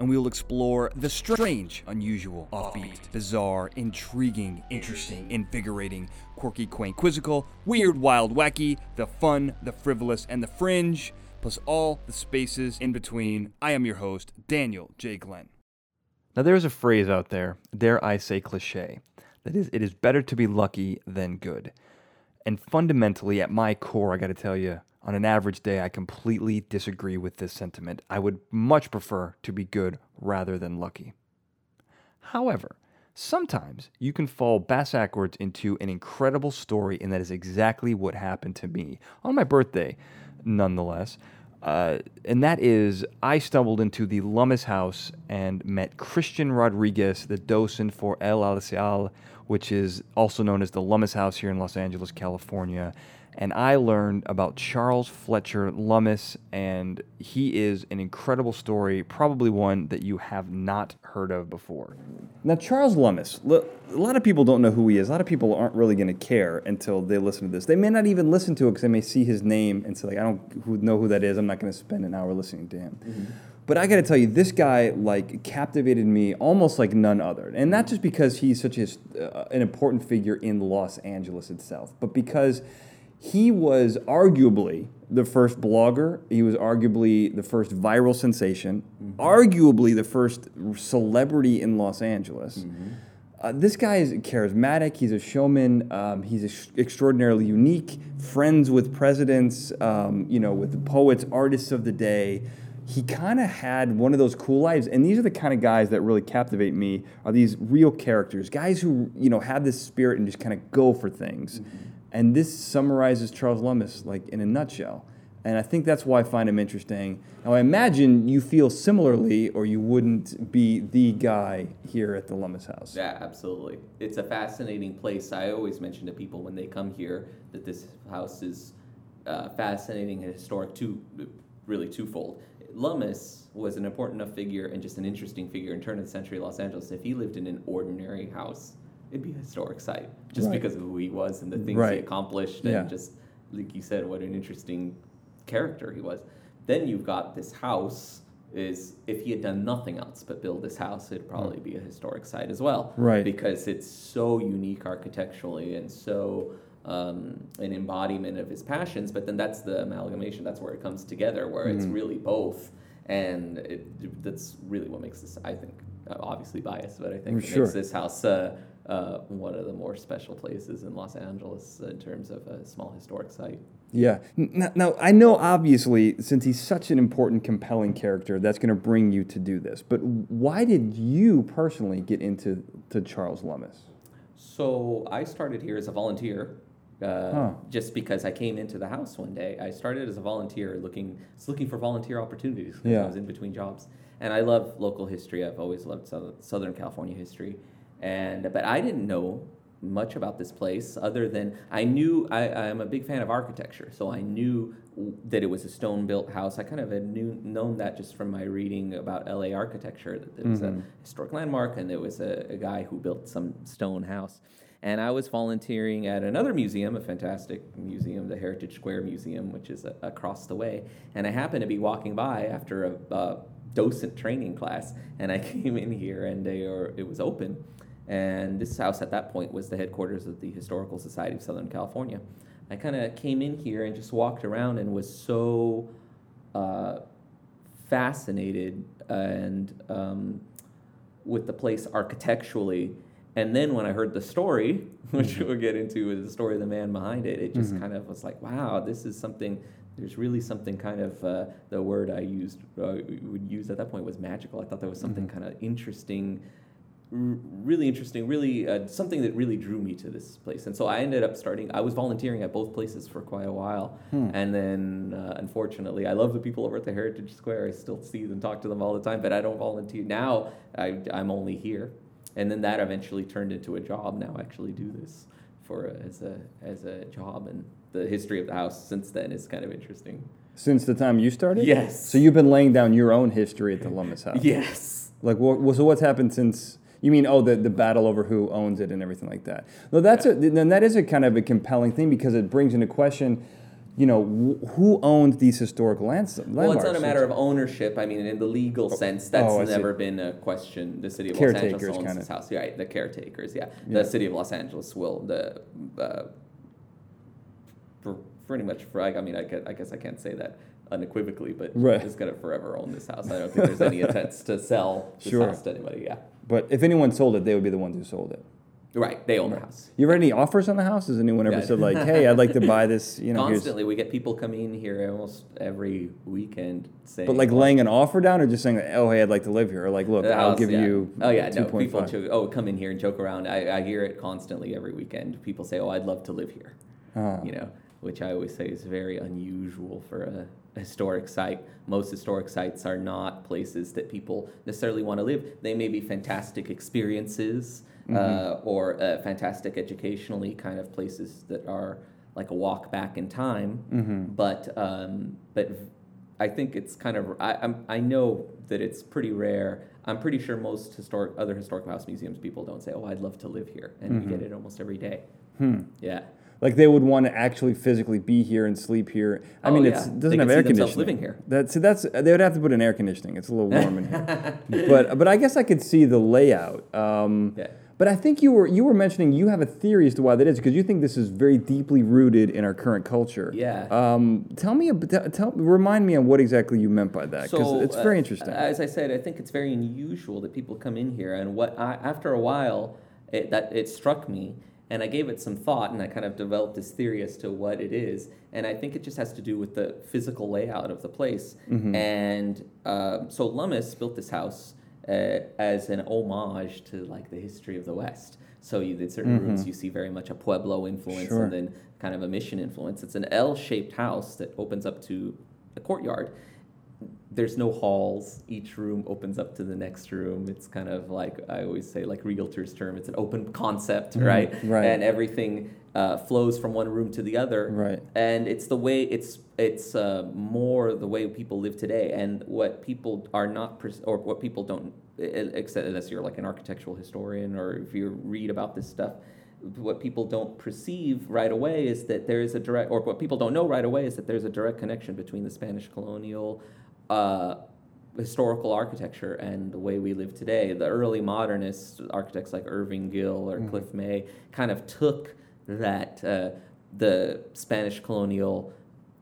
and we will explore the strange, unusual, offbeat, bizarre, intriguing, interesting, invigorating, quirky, quaint, quizzical, weird, wild, wacky, the fun, the frivolous, and the fringe, plus all the spaces in between. I am your host, Daniel J. Glenn. Now, there is a phrase out there, dare I say cliche, that is, it is better to be lucky than good. And fundamentally, at my core, I gotta tell you, on an average day, I completely disagree with this sentiment. I would much prefer to be good rather than lucky. However, sometimes you can fall backwards into an incredible story, and that is exactly what happened to me on my birthday, nonetheless. Uh, and that is, I stumbled into the Lummis House and met Christian Rodriguez, the docent for El Alisal, which is also known as the Lummis House here in Los Angeles, California. And I learned about Charles Fletcher Lummis, and he is an incredible story, probably one that you have not heard of before. Now, Charles Lummis, a lot of people don't know who he is. A lot of people aren't really going to care until they listen to this. They may not even listen to it because they may see his name and say, like, I don't know who that is. I'm not going to spend an hour listening to him. But I got to tell you, this guy like captivated me almost like none other, and not just because he's such a, uh, an important figure in Los Angeles itself, but because he was arguably the first blogger. He was arguably the first viral sensation, arguably the first celebrity in Los Angeles. Uh, this guy is charismatic. He's a showman. Um, he's ex- extraordinarily unique. Friends with presidents, um, you know, with the poets, artists of the day. He kind of had one of those cool lives, and these are the kind of guys that really captivate me. Are these real characters, guys who you know have this spirit and just kind of go for things. And this summarizes Charles Lummis like in a nutshell. And I think that's why I find him interesting. Now, I imagine you feel similarly, or you wouldn't be the guy here at the Lummis House. Yeah, absolutely. It's a fascinating place. I always mention to people when they come here that this house is uh, fascinating and historic, two, really twofold. Lummis was an important enough figure and just an interesting figure in turn of the century Los Angeles. If he lived in an ordinary house, it'd be a historic site just Right. because of who he was and the things Right. he accomplished Yeah. and just like you said, what an interesting character he was. Then you've got this house. Is if he had done nothing else but build this house, it'd probably be a historic site as well. Right. Because it's so unique architecturally and so um, an embodiment of his passions. But then that's the amalgamation. That's where it comes together, where it's really both. And it, that's really what makes this, I think, obviously biased, but I think it Sure. makes this house uh, uh, one of the more special places in Los Angeles in terms of a small historic site. Yeah. Now, now, I know obviously, since he's such an important, compelling character, that's going to bring you to do this. But why did you personally get into to Charles Lummis? So I started here as a volunteer, uh, Huh. just because I came into the house one day. I started as a volunteer, looking looking for volunteer opportunities Yeah. I was in between jobs, and I love local history. I've always loved Southern, Southern California history, and but I didn't know much about this place other than I knew I, I'm a big fan of architecture, so I knew that it was a stone-built house. I kind of had knew, known that just from my reading about LA architecture that it was a historic landmark and there was a, a guy who built some stone house. And I was volunteering at another museum, a fantastic museum, the Heritage Square Museum, which is a, across the way. And I happened to be walking by after a, uh docent training class, and I came in here, and they are, it was open. And this house at that point was the headquarters of the Historical Society of Southern California. I kind of came in here and just walked around and was so uh, fascinated and um, with the place architecturally. And then when I heard the story, which we'll get into, is the story of the man behind it, it just kind of was like, wow, this is something. There's really something kind of uh, the word I used uh, would use at that point was magical. I thought there was something kind of interesting, really interesting, really uh, something that really drew me to this place. And so I ended up starting. I was volunteering at both places for quite a while, and then uh, unfortunately, I love the people over at the Heritage Square. I still see them, talk to them all the time, but I don't volunteer now. I, I'm only here. and then that eventually turned into a job. Now I actually do this for a, as a as a job, and the history of the house since then is kind of interesting. Since the time you started? Yes. So you've been laying down your own history at the Lummis house. Yes. Like, what, so what's happened since? You mean, oh, the, the battle over who owns it and everything like that. No, that's a then that is a kind of a compelling thing because it brings into question, you know, wh- who owns these historic lands. Well, it's not a matter of ownership. I mean, in the legal sense, that's oh, see. never been a question. The city of Los Angeles owns this house, right? The caretakers, yeah. Yeah. The city of Los Angeles will the uh, pr- pretty much. For, I mean, I guess, I guess I can't say that unequivocally, but Right. it's gonna forever own this house. I don't think there's any attempts to sell this Sure. house to anybody. Yeah, But if anyone sold it, they would be the ones who sold it. right. They own the house. You ever had any offers on the house? Has anyone ever Yeah. said like, "Hey, I'd like to buy this"? You know, here's, Constantly, we get people coming in here almost every weekend saying, but like laying an offer down, or just saying, "Oh, hey, I'd like to live here," or like, "Look, The I'll house, give yeah. you." Oh yeah, no. 2.5. People joke, oh come in here and joke around. I, I hear it constantly every weekend. People say, "Oh, I'd love to live here," Ah. you know, which I always say is very unusual for a historic site. Most historic sites are not places that people necessarily want to live. They may be fantastic experiences Mm-hmm. uh, or uh, fantastic educationally kind of places that are like a walk back in time. Mm-hmm. But um, but I think it's kind of I I'm, I know that it's pretty rare. I'm pretty sure most historic other historical house museums people don't say, "Oh, I'd love to live here," and Mm-hmm. you get it almost every day. Hmm. Yeah. Like they would want to actually physically be here and sleep here. I Oh, mean, yeah. it's, it doesn't have air conditioning. living here. That's that's they would have to put in air conditioning. It's a little warm in here. but but I guess I could see the layout. Um, Yeah. But I think you were you were mentioning you have a theory as to why that is because you think this is very deeply rooted in our current culture. Yeah. Um, tell me, a tell remind me on what exactly you meant by that because it's very uh, interesting. As I said, I think it's very unusual that people come in here, and what I, after a while, it, that it struck me, and I gave it some thought, and I kind of developed this theory as to what it is, and I think it just has to do with the physical layout of the place. Mm-hmm. And um, so Lummis built this house uh, as an homage to like the history of the West. So you, in certain rooms, you see very much a Pueblo influence, Mm-hmm. Sure. and then kind of a mission influence. It's an L-shaped house that opens up to a courtyard there's no halls. Each room opens up to the next room. It's kind of like I always say, like realtors' term, it's an open concept, right? Mm-hmm. right. And everything uh, flows from one room to the other. Right. And it's the way it's it's uh, more the way people live today, and what people are not pers- or what people don't, except unless you're like an architectural historian or if you read about this stuff. What people don't perceive right away is that there is a direct, or what people don't know right away is that there's a direct connection between the Spanish colonial uh, historical architecture and the way we live today. The early modernists, architects like Irving Gill or Cliff May, kind of took that uh, the Spanish colonial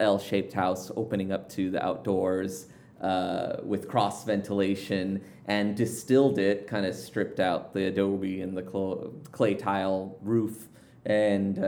L-shaped house opening up to the outdoors uh, with cross ventilation and distilled it, kind of stripped out the adobe and the clo- clay tile roof and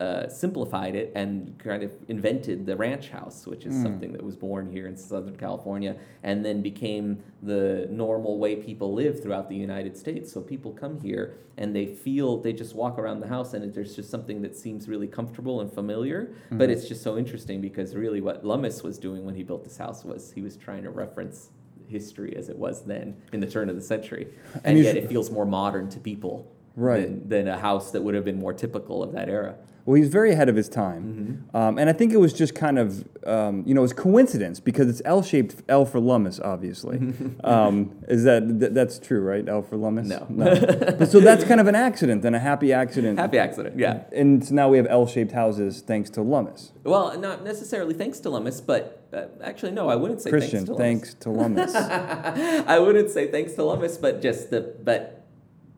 uh, simplified it and kind of invented the ranch house, which is something that was born here in Southern California and then became the normal way people live throughout the United States. So people come here and they feel, they just walk around the house and there's just something that seems really comfortable and familiar. But it's just so interesting because really what Lummis was doing when he built this house was he was trying to reference history as it was then in the turn of the century. And, he's- yet it feels more modern to people Right. than, than a house that would have been more typical of that era. Well, he's very ahead of his time, um, and I think it was just kind of um, you know it's coincidence because it's L-shaped L for Lummis, obviously. um, is that th- that's true, right? L for Lummis. No. But so that's kind of an accident and a happy accident. Happy accident, yeah. And so now we have L-shaped houses thanks to Lummis. Well, not necessarily thanks to Lummis, but uh, actually, no, I wouldn't say Christian, thanks to Lummis. thanks to Lummis. I wouldn't say thanks to Lummis, but just the but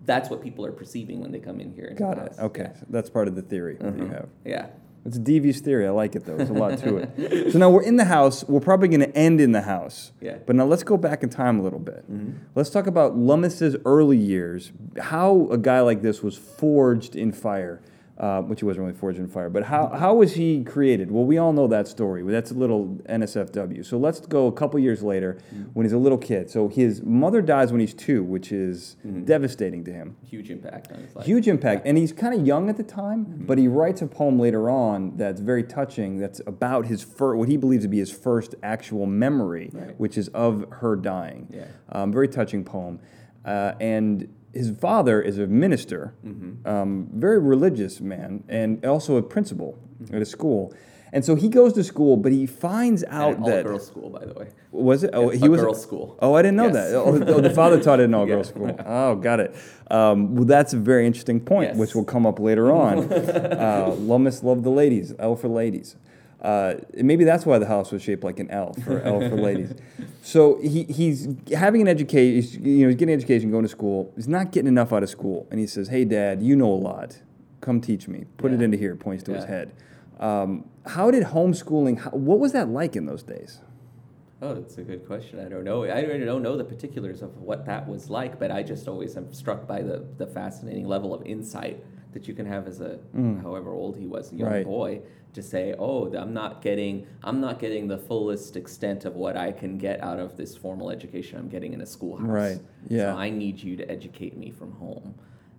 that's what people are perceiving when they come in here. Got it. Okay, so that's part of the theory that you Mhm. have. Yeah. It's a devious theory. I like it though. There's a lot to it. So now we're in the house. We're probably going to end in the house. Yeah. But now let's go back in time a little bit. Let's talk about Lummis's early years. How a guy like this was forged in fire, uh, which he wasn't really forged in fire. But how how was he created? Well, we all know that story. That's a little NSFW. So let's go a couple years later when he's a little kid. So his mother dies when he's two, which is devastating to him. Huge impact on his life. Huge impact. And he's kind of young at the time, but he writes a poem later on that's very touching that's about his fir- what he believes to be his first actual memory, Right. which is of her dying. Yeah. Um, very touching poem. Uh, and his father is a minister, um, very religious man, and also a principal at a school. And so he goes to school, but he finds out An that all-girls school, by the way. was it? Oh, Yeah, he a was girls' school. Oh, I didn't know Yes. that. Oh, oh, the father taught at an all-girls Yeah. school. Oh, got it. Um, well, that's a very interesting point, Yes. which will come up later on. uh, Lummis loved the ladies. L for ladies. Uh, maybe that's why the house was shaped like an L for L for ladies. So he, he's having an education. You know, he's getting an education, going to school. He's not getting enough out of school, and he says, "Hey, Dad, you know a lot. Come teach me. Put it into here." Points to his head. Um, how did homeschooling? How, what was that like in those days? Oh, that's a good question. I don't know. I don't know the particulars of what that was like, but I just always am struck by the, the fascinating level of insight that you can have as a however old he was, a young Mm. Right. boy, to say, "Oh, I'm not getting I'm not getting the fullest extent of what I can get out of this formal education I'm getting in a schoolhouse. Right. Yeah. So I need you to educate me from home."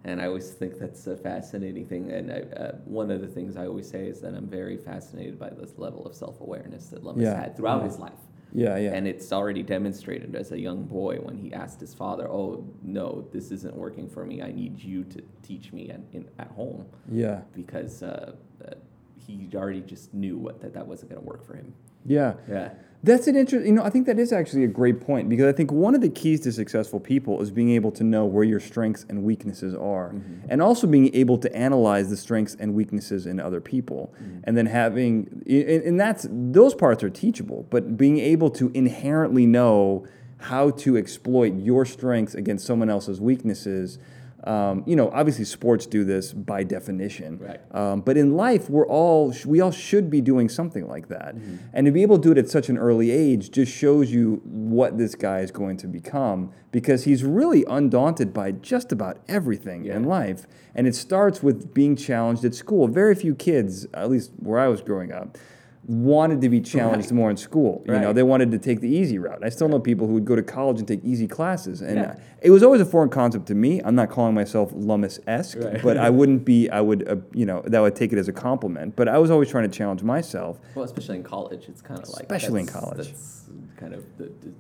And I always think that's a fascinating thing. And I, uh, one of the things I always say is that I'm very fascinated by this level of self awareness that Lummis Yeah. had throughout Yeah. his life. Yeah, yeah. And it's already demonstrated as a young boy when he asked his father, "Oh no, this isn't working for me. I need you to teach me at, in, at home," yeah. because uh, uh, he already just knew what, that that wasn't going to work for him. Yeah. Yeah, That's an interesting, you know, I think that is actually a great point because I think one of the keys to successful people is being able to know where your strengths and weaknesses are Mm-hmm. and also being able to analyze the strengths and weaknesses in other people. Mm-hmm. And then having, and, and that's, those parts are teachable, but being able to inherently know how to exploit your strengths against someone else's weaknesses. Um, you know, obviously sports do this by definition. Right. Um, but in life, we're all we all should be doing something like that, and to be able to do it at such an early age just shows you what this guy is going to become because he's really undaunted by just about everything in life, and it starts with being challenged at school. Very few kids, at least where I was growing up. Wanted to be challenged Right. more in school. You know, they wanted to take the easy route. I still know people who would go to college and take easy classes, and Yeah. it was always a foreign concept to me. I'm not calling myself Lummis esque, Right. but I wouldn't be. I would, uh, you know, that would take it as a compliment. But I was always trying to challenge myself. well, especially in college, it's kind of like Especially in college. That's kind of the, the,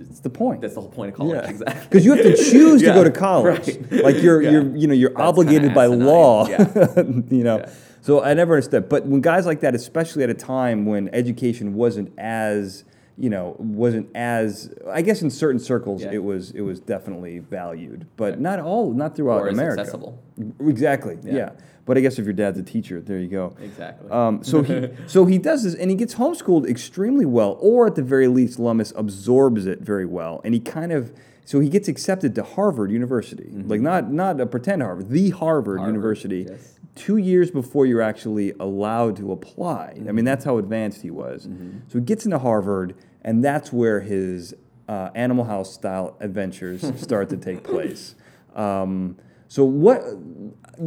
It's the point. that's the whole point of college, Yeah. exactly. Because you have to choose to go to college. right. Like you're, Yeah. you're, you know, you're That's obligated by asinine. law. Yeah. you know. So I never understood. But when guys like that, especially at a time when education wasn't as, you know, wasn't as, I guess in certain circles Yeah. it was, it was definitely valued, but Right. not all, not throughout Or America. accessible. Exactly. Yeah. Yeah. But I guess if your dad's a teacher, there you go. Exactly. Um, so he so he does this, and he gets homeschooled extremely well, or at the very least, Lummis absorbs it very well, and he kind of so he gets accepted to Harvard University, like not not a pretend Harvard, the Harvard, Mm-hmm. Harvard, University. yes. Two years before you're actually allowed to apply. I Mm-hmm. mean, that's how advanced he was. So he gets into Harvard, and that's where his uh, Animal House style adventures start to take place. Um, so what?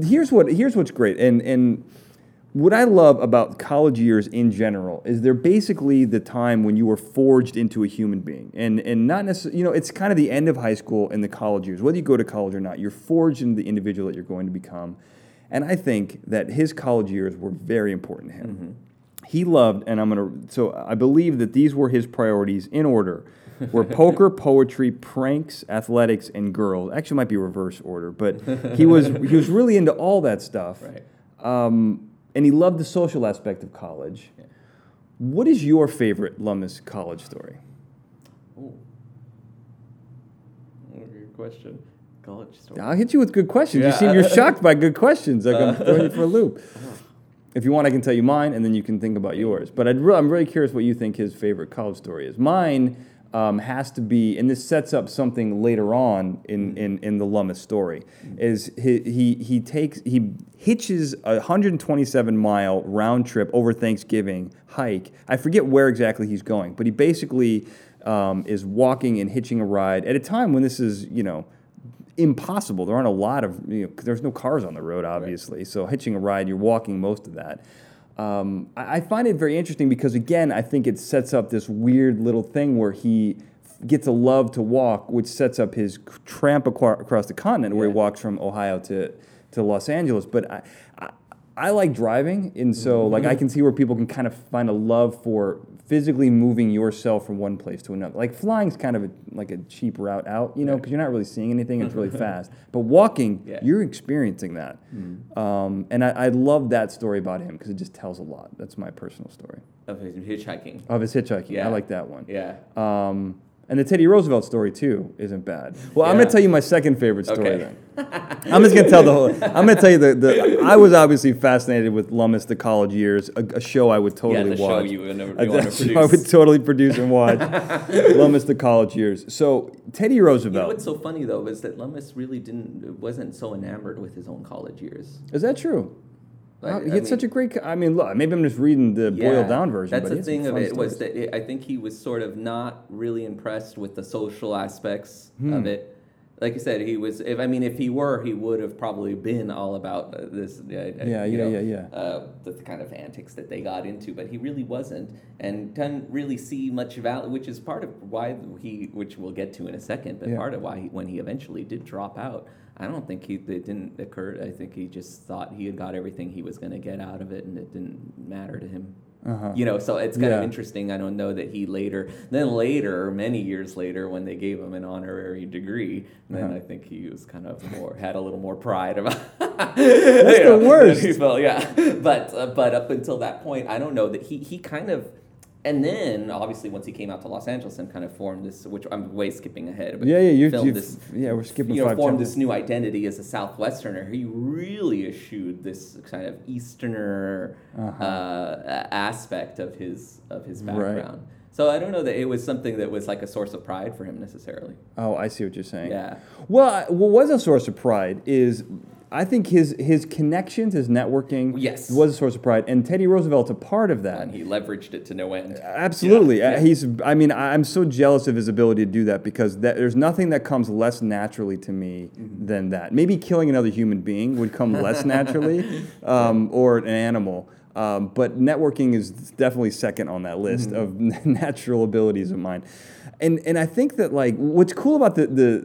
Here's what. Here's what's great, and and what I love about college years in general is they're basically the time when you are forged into a human being, and and not necessarily. You know, it's kind of the end of high school and the college years. Whether you go to college or not, you're forged into the individual that you're going to become. And I think that his college years were very important to him. He loved, and I'm gonna. So I believe that these were his priorities in order. Were poker, poetry, pranks, athletics, and girls. Actually, it might be reverse order, but he was he was really into all that stuff. right. Um, and he loved the social aspect of college. Yeah. What is your favorite Lummis college story? Good question. College story. I'll hit you with good questions. You seem you're shocked by good questions. Like I'm throwing you for a loop. If you want, I can tell you mine, and then you can think about yours. But I'd re- I'm really curious what you think his favorite college story is. Mine um, has to be, and this sets up something later on in, in, in the Lummis story. Is he, he he takes he hitches a 127 mile round trip over Thanksgiving hike. I forget where exactly he's going, but he basically um, is walking and hitching a ride at a time when this is you know impossible. There aren't a lot of, you know, there's no cars on the road, obviously. So hitching a ride, you're walking most of that. Um, I, find it very interesting because, again, I think it sets up this weird little thing where he gets a love to walk, which sets up his tramp across the continent where he walks from Ohio to, to Los Angeles. But I, I, I like driving, and so like I can see where people can kind of find a love for physically moving yourself from one place to another. Like flying's kind of a, like a cheap route out, you know, because you're not really seeing anything. It's really fast. But walking, Yeah. you're experiencing that. Um, and I, I love that story about him because it just tells a lot. That's my personal story Of his hitchhiking. of his hitchhiking. Yeah. I like that one. Yeah. Um, and the Teddy Roosevelt story too isn't bad. Well, I'm gonna tell you my second favorite story Okay. then. I'm just gonna tell the whole. I'm gonna tell you the, the. I was obviously fascinated with Lummis, the college years, a, a show I would totally yeah, the show watch. you would never- A- wanna a show I would totally produce and watch. Lummis, the college years. So Teddy You know Roosevelt. what's so funny though is that Lummis really didn't wasn't so enamored with his own college years. is that true? Like, Wow, he I had such a great. I mean, look, maybe I'm just reading the boiled down version. That's but the he had some thing of it was that it, I think he was sort of not really impressed with the social aspects Hmm. of it. Like you said, he was. If I mean, if he were, he would have probably been all about this. Uh, Yeah, you yeah, know, yeah, yeah. Uh, the, the kind of antics that they got into, but he really wasn't, and didn't really see much value, which is part of why he, which we'll get to in a second, but Yeah. part of why he, when he eventually did drop out. I don't think he it didn't occur. I think he just thought he had got everything he was going to get out of it, and it didn't matter to him. Uh-huh. You know, so it's kind Yeah. of interesting. I don't know that he later, then later, many years later, when they gave him an honorary degree, then Uh-huh. I think he was kind of more had a little more pride about. That's the worst. He felt, yeah, but uh, but up until that point, I don't know that he he kind of. And then, obviously, once he came out to Los Angeles and kind of formed this, which I'm way skipping ahead, but Yeah, yeah, you- filmed this, yeah, we're skipping you know, formed chapters. this new identity as a Southwesterner. He really eschewed this kind of Easterner Uh-huh. uh, aspect of his of his Right. background. So I don't know that it was something that was like a source of pride for him necessarily. Oh, I see what you're saying. Yeah. Well, what was a source of pride is, I think his his connections, his networking, Yes. was a source of pride, and Teddy Roosevelt's a part of that. And he leveraged it to no end. Absolutely, Yeah, Uh, he's. I mean, I'm so jealous of his ability to do that because that, there's nothing that comes less naturally to me Mm-hmm. than that. Maybe killing another human being would come less naturally, um, or an animal. Um, but networking is definitely second on that list Mm-hmm. of natural abilities of mine. And and I think that like what's cool about the the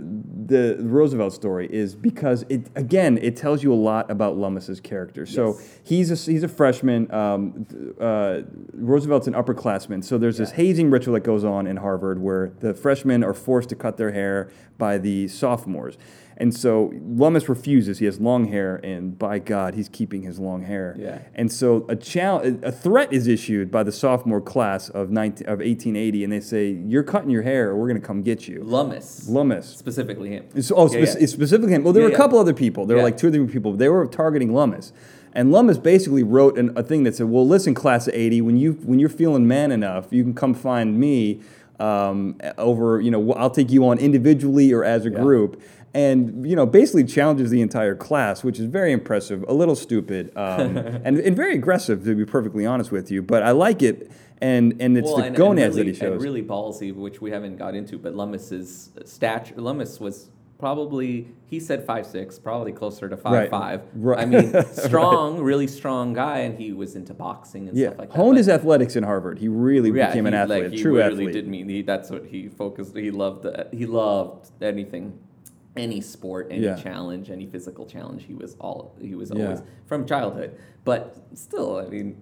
the Roosevelt story is because it again it tells you a lot about Lummis's character. So Yes. he's a, he's a freshman. Um, uh, Roosevelt's an upperclassman. So there's this hazing ritual that goes on in Harvard where the freshmen are forced to cut their hair by the sophomores. And so Lummis refuses. He has long hair, and by God, he's keeping his long hair. Yeah. And so a challenge, a threat is issued by the sophomore class of 19, of 1880, and they say, "You're cutting your hair, or we're going to come get you." Lummis, Lummis. specifically him. It's, oh, Yeah, spec- yeah. it's specifically him. Well, there Yeah, were a couple other people. There were like two or three people. They were targeting Lummis, and Lummis basically wrote an, a thing that said, "Well, listen, class of '80, when you when you're feeling man enough, you can come find me um, over. You know, I'll take you on individually or as a Yeah. group." And you know, basically challenges the entire class, which is very impressive. A little stupid, um, and, and very aggressive, to be perfectly honest with you. But I like it, and and it's well, the and, gonads and really, that he shows. And really ballsy, which we haven't got into, but Lummis's stature. Lummis was probably he said five six, probably closer to five Right. five. Right. I mean, strong, really strong guy, and he was into boxing and yeah, stuff like that. honed but- his athletics in Harvard. He really yeah, became an athlete, like, a he true really athlete. did mean he, that's what he focused. He loved the, he loved anything, any sport, any Yeah. challenge, any physical challenge. He was all he was Yeah. always from childhood. But still, I mean,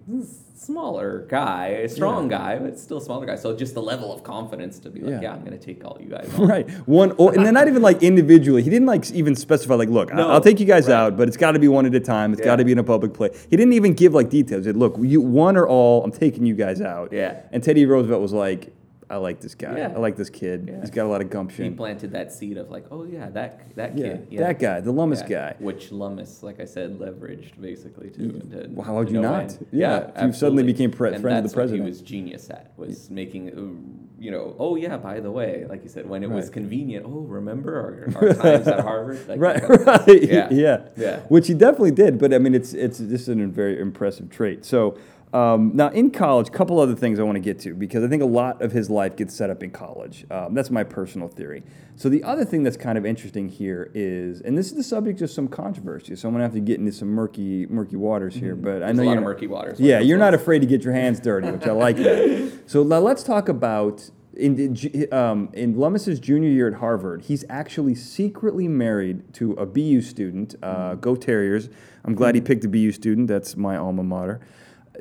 smaller guy, a strong guy, but still a smaller guy. So just the level of confidence to be like, Yeah. yeah, I'm going to take all you guys. On. Right. One, or, and then not even like individually. He didn't like even specify like, look, No, I'll take you guys right. out, but it's got to be one at a time. It's got to be in a public place. He didn't even give like details. He said, look, you one or all. I'm taking you guys out. Yeah. And Teddy Roosevelt was like, I like this guy. Yeah. I like this kid. Yeah. He's got a lot of gumption. He planted that seed of like, oh yeah, that that Yeah, kid, that guy, the Lummis Yeah. guy. which Lummis, like I said, leveraged basically to. to Well, how would you no not? end. Yeah, if you suddenly became pre- And friend of the that's what president. He was genius at was making, uh, you know, oh yeah, by the way, like you said, when it was convenient. Oh, remember our, our times at Harvard? Like, Right, right, Yeah. yeah, Yeah. Which he definitely did, but I mean, it's it's this is a very impressive trait. So um, now in college, a couple other things I want to get to because I think a lot of his life gets set up in college. Um, that's my personal theory. So the other thing that's kind of interesting here is, and this is the subject of some controversy, so I'm gonna have to get into some murky murky waters here. But I Mm-hmm. There's know a lot you're of murky waters Yeah, you're not afraid to get your hands dirty, which I like that. So now let's talk about in in um, in Lummis's junior year at Harvard, he's actually secretly married to a BU student. Uh, Go Terriers! I'm glad he picked a BU student. That's my alma mater.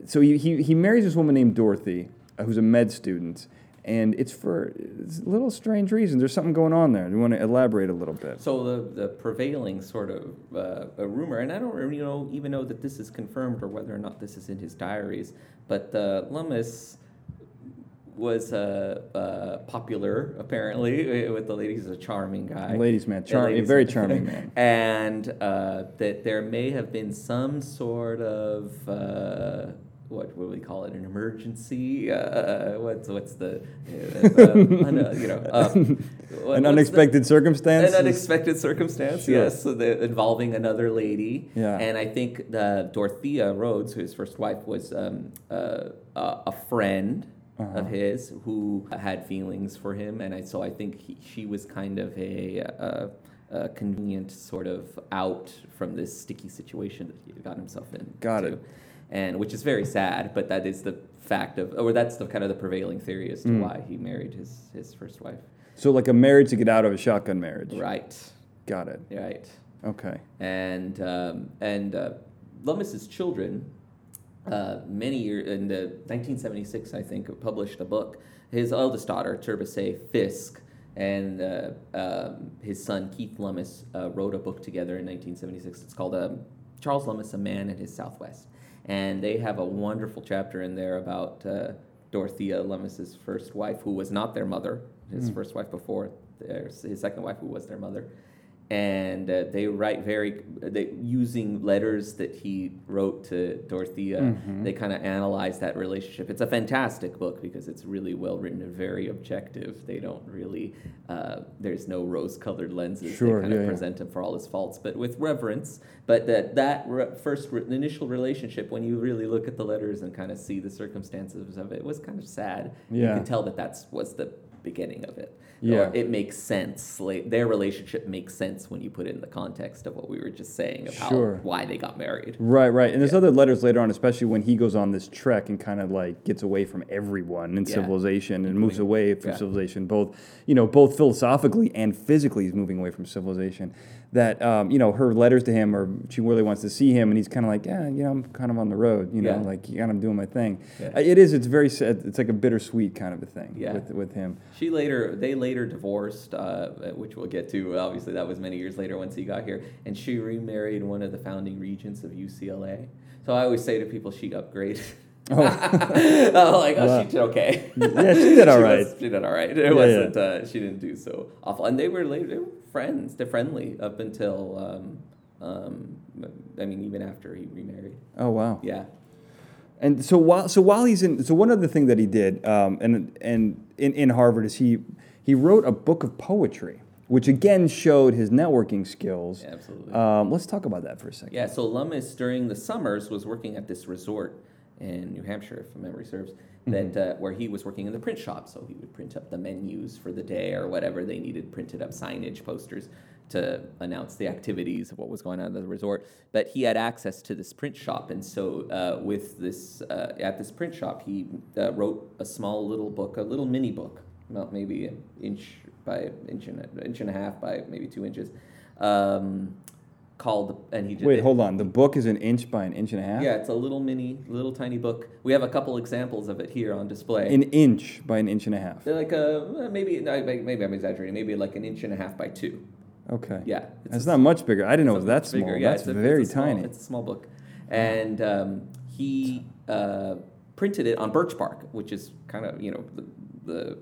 So he, he, he marries this woman named Dorothy. uh, who's a med student, and it's for it's a little strange reason. There's something going on there. Do you want to elaborate a little bit? So the, the prevailing sort of uh, a rumor, and I don't really know even know that this is confirmed or whether or not this is in his diaries, but uh, Lummis was uh, uh, popular apparently with the ladies. He's a charming guy. Ladies man, charming, very charming man. and uh, that there may have been some sort of uh, what what do we call it? An emergency? Uh, what's what's the uh, uh, you know uh, what- An what's the- unexpected circumstance. an unexpected circumstance, Sure. yes, so the, involving another lady. Yeah. And I think the Dorothea Rhodes, his first wife, was um, uh, a a friend Uh-huh. of his who had feelings for him, and I, so I think he, she was kind of a, a convenient sort of out from this sticky situation that he got himself in. Got to. it. And which is very sad, but that is the fact of, or that's the kind of the prevailing theory as to Mm. why he married his, his first wife. So like a marriage to get out of a shotgun marriage. Right, Got it. right. Okay. and um, and uh, Lummis's children, uh, many years in the 1976, I think, published a book. His eldest daughter, Turbesé Fiske, and uh, um, his son Keith Lummis uh, wrote a book together in 1976. It's called um, Charles Lummis: A Man in His Southwest, and they have a wonderful chapter in there about uh, Dorothea Lummis's first wife, who was not their mother, his first wife before their, his second wife, who was their mother and uh, they write very they, using letters that he wrote to Dorothea. Mhm. They kind of analyze that relationship. It's a fantastic book because it's really well written and very objective. They don't really uh, there's no rose-colored lenses. Sure, they kind of yeah. present him for all his faults, but with reverence. But that that re- first re- initial relationship, when you really look at the letters and kind of see the circumstances of it, was kind of sad. Yeah. You can tell that that's was the beginning of it. Yeah. Or it makes sense. Like their relationship makes sense when you put it in the context of what we were just saying about Sure. why they got married. Right, right. And there's other letters later on, especially when he goes on this trek and kind of like gets away from everyone in Yeah. civilization and moves away from Yeah. civilization, both, you know, both philosophically and physically he's moving away from civilization. That, um, you know, her letters to him or she really wants to see him and he's kind of like, yeah, you know, I'm kind of on the road, you know, Yeah. like, yeah, I'm doing my thing. Yeah. Uh, It is, it's very sad. It's like a bittersweet kind of a thing Yeah. with, with him. She later, they later divorced, uh, which we'll get to. Obviously, that was many years later once he got here, and she remarried one of the founding regents of UCLA. So I always say to people, she upgraded. Oh. Like, oh, Wow. she did okay. Yeah, she did all was- right. she did all right. It Yeah, wasn't. Uh, she didn't do so awful, and they were later they were friends. They're friendly up until. Um, um, I mean, even after he remarried. Oh, wow. Yeah. And so while so while he's in so one other thing that he did um, and and in, in Harvard is he he wrote a book of poetry, which again showed his networking skills. Absolutely. Um, let's talk about that for a second. Yeah, so Lummis during the summers was working at this resort in New Hampshire, if memory serves, that uh, where he was working in the print shop. So he would print up the menus for the day or whatever they needed, printed up signage, posters to announce the activities of what was going on at the resort. But he had access to this print shop, and so uh, with this uh, at this print shop, he uh, wrote a small little book, a little mini book, about maybe an inch by inch and a, inch and a half by maybe two inches. Um, called and he did Wait, it- hold on. The book is an inch by an inch and a half. yeah, it's a little mini, little tiny book. We have a couple examples of it here on display. An inch by an inch and a half. They're like a maybe no, maybe I'm exaggerating. Maybe like an inch and a half by two. Okay. Yeah, it's not much bigger. I didn't know it was that small. bigger. Yeah, That's it's a- very it's a small- tiny. It's a small book, and um, he uh, printed it on birch bark, which is kind of you know the the,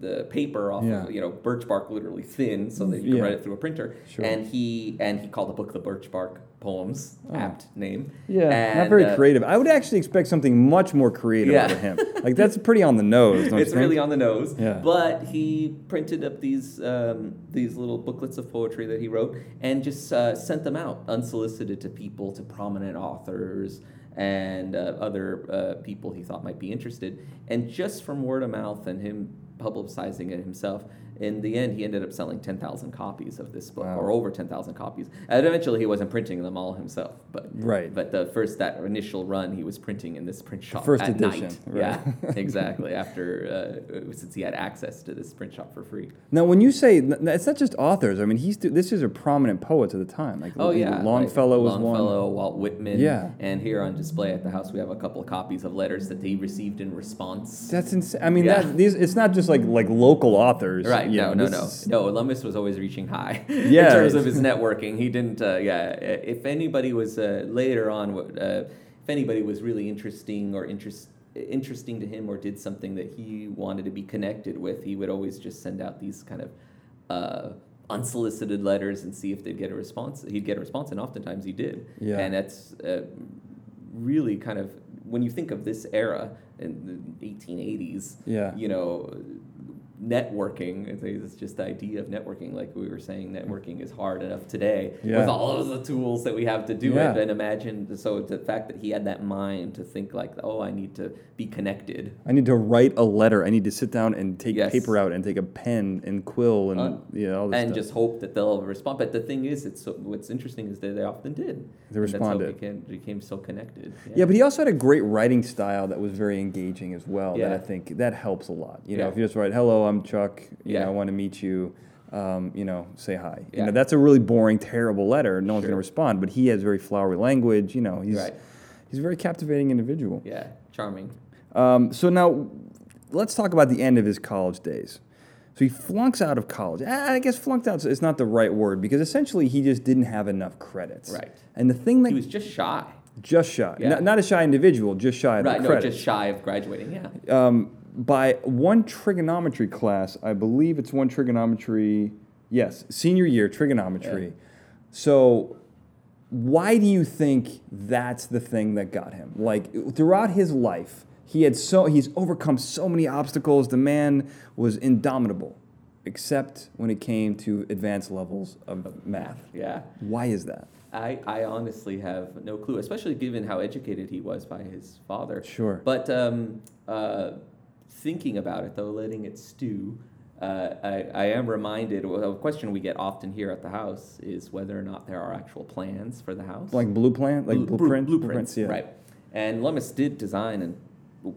the paper off Yeah. of you know birch bark literally thin, so that you can Yeah. run it through a printer. Sure. And he and he called the book the Birch Bark Poems. Oh. Apt name. Yeah, not very uh, creative. I would actually expect something much more creative Yeah. out of him. Like that's pretty on the nose. Don't it's you think? really on the nose. Yeah. But he printed up these um, these little booklets of poetry that he wrote and just uh, sent them out unsolicited to people, to prominent authors and uh, other uh, people he thought might be interested. And just from word of mouth and him publicizing it himself, in the end, he ended up selling 10,000 copies of this book, Wow. or over 10,000 copies. And eventually, he wasn't printing them all himself, but Right. But the first that initial run, he was printing in this print shop first at edition, night. right. Yeah, exactly. After uh, since he had access to this print shop for free. Now, when you say it's not just authors, I mean, he's this is a prominent poets at the time. Like Oh yeah, Longfellow like was one. Longfellow, Walt Whitman. Yeah. And here on display at the house, we have a couple of copies of letters that he received in response. That's insane. I mean, Yeah. that, these it's not just like like local authors. Right. You No, know, no, no. is- No, Lummis was always reaching high in terms of his networking. He didn't. Uh, yeah. If anybody was uh, later on, uh, if anybody was really interesting or interest interesting to him or did something that he wanted to be connected with, he would always just send out these kind of. Uh, unsolicited letters and see if they'd get a response he'd get a response and oftentimes he did Yeah. and that's uh, really kind of when you think of this era in the 1880s Yeah. you know networking it's it's just the idea of networking like we were saying networking is hard enough today Yeah. with all of the tools that we have to do Yeah. it and imagine so the fact that he had that mind to think like oh i need to be connected I need to write a letter. I need to sit down and take Yes. paper out and take a pen and quill and Uh, you know all this and stuff. just hope that they'll respond but the thing is it's so, what's interesting is that they often did They And that's responded. how became, became so connected Yeah, but he also had a great writing style that was very engaging as well. That I think that helps a lot. You know, if you just write, "Hello, I'm Chuck. You Yeah. know, I want to meet you." Um, you know, say hi. You know, that's a really boring, terrible letter. No one's going to respond. But he has very flowery language. You know, he's Right. he's a very captivating individual. yeah charming Um, so now, let's talk about the end of his college days. So he flunks out of college. I guess flunked out is not the right word because essentially he just didn't have enough credits. Right. And the thing that he was just shy just shy, Yeah. not, not a shy individual, just shy of right no credits. just shy of graduating yeah um, by one trigonometry class, I believe it's one trigonometry. Yes, senior year trigonometry. Yeah. So, why do you think that's the thing that got him? Like throughout his life, he had so he's overcome so many obstacles. The man was indomitable, except when it came to advanced levels of math. yeah Why is that? I, I honestly have no clue, especially given how educated he was by his father. Sure. But um, uh, thinking about it, though, letting it stew, uh, I, I am reminded well, a question we get often here at the house is whether or not there are actual plans for the house. Like blue plan, like blu- blueprint, blueprints, yeah. right? And Lummis did design and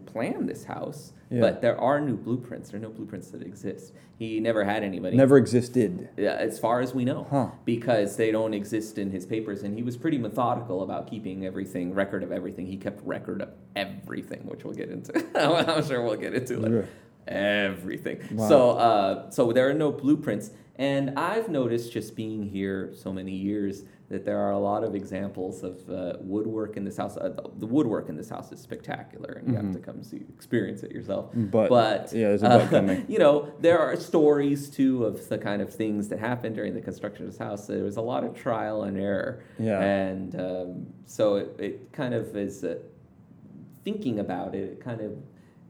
plan this house, Yeah. but there are no blueprints. There are no blueprints that exist. He never had anybody. Never existed. Yeah, as far as we know, Huh. because they don't exist in his papers, and he was pretty methodical about keeping everything, record of everything. He kept record of everything, which we'll get into. I'm sure we'll get into later. Sure. Everything. Wow. So, uh, so there are no blueprints, and I've noticed just being here so many years that there are a lot of examples of uh, woodwork in this house. Uh, the- the woodwork in this house is spectacular, and you have to come see, experience it yourself. Mm-hmm. But- but yeah, there's a but coming. you know, there are stories too of the kind of things that happened during the construction of this house. There was a lot of trial and error. Yeah. And um, so it, it kind of is uh, thinking about it, it kind of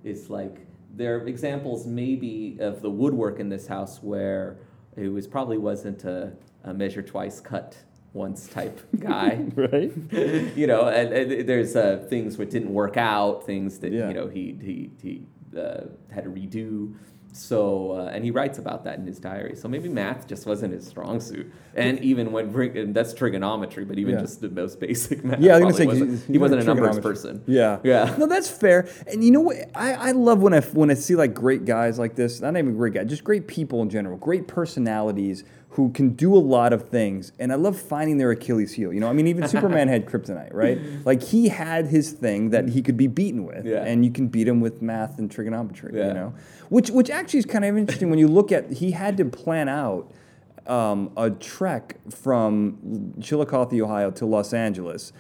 is like there are examples maybe of the woodwork in this house where it was probably wasn't a, a measure twice, cut once type guy. Right? you know, and, and there's uh, things that didn't work out, things that Yeah. you know he he he uh, had to redo. So uh, and he writes about that in his diary. So maybe math just wasn't his strong suit, and even when and that's trigonometry, but even Yeah. just the most basic math. Yeah, I was gonna say wasn't- he wasn't a numbers person. Yeah. Yeah. No, that's fair. And you know what? I, I love when I when I see like great guys like this. Not even great guys, just great people in general. Great personalities who can do a lot of things. And I love finding their Achilles heel. You know, I mean, even Superman had kryptonite, right? Like he had his thing that he could be beaten with, Yeah. and you can beat him with math and trigonometry. Yeah. You know, which which actually is kind of interesting when you look at. He had to plan out. Um, a trek from Chillicothe, Ohio to Los Angeles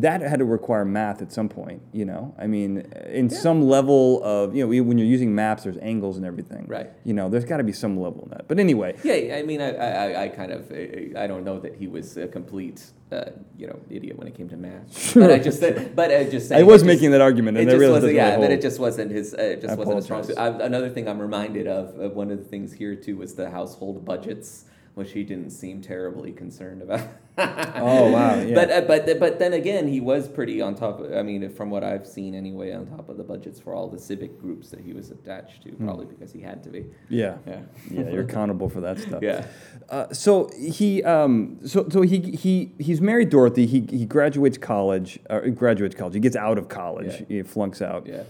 that had to require math at some point, you know. I mean, in some level of you know, when you're using maps, there's angles and everything. Right. You know, there's got to be some level in that. But anyway, Yeah, I mean, I, I, I kind of, I don't know that he was a complete, uh, you know, idiot when it came to math. But I just, said, but I just, I saying, was it making that argument, and it I just realized wasn't, it yeah, but it just wasn't his, uh, it just I wasn't a strong apologize. suit. I, another thing I'm reminded of, of, one of the things here too, was the household budgets. Which he didn't seem terribly concerned about. Oh, wow, yeah. But uh, but but then again, he was pretty on top. Of, I mean, from what I've seen anyway, on top of the budgets for all the civic groups that he was attached to, Hmm. probably because he had to be. Yeah. Yeah. Yeah, you're accountable for that stuff. Yeah. Uh, so he, um, so so he he he's married Dorothy. He he graduates college. Uh, graduates college. He gets out of college. Yeah. He flunks out. Yeah.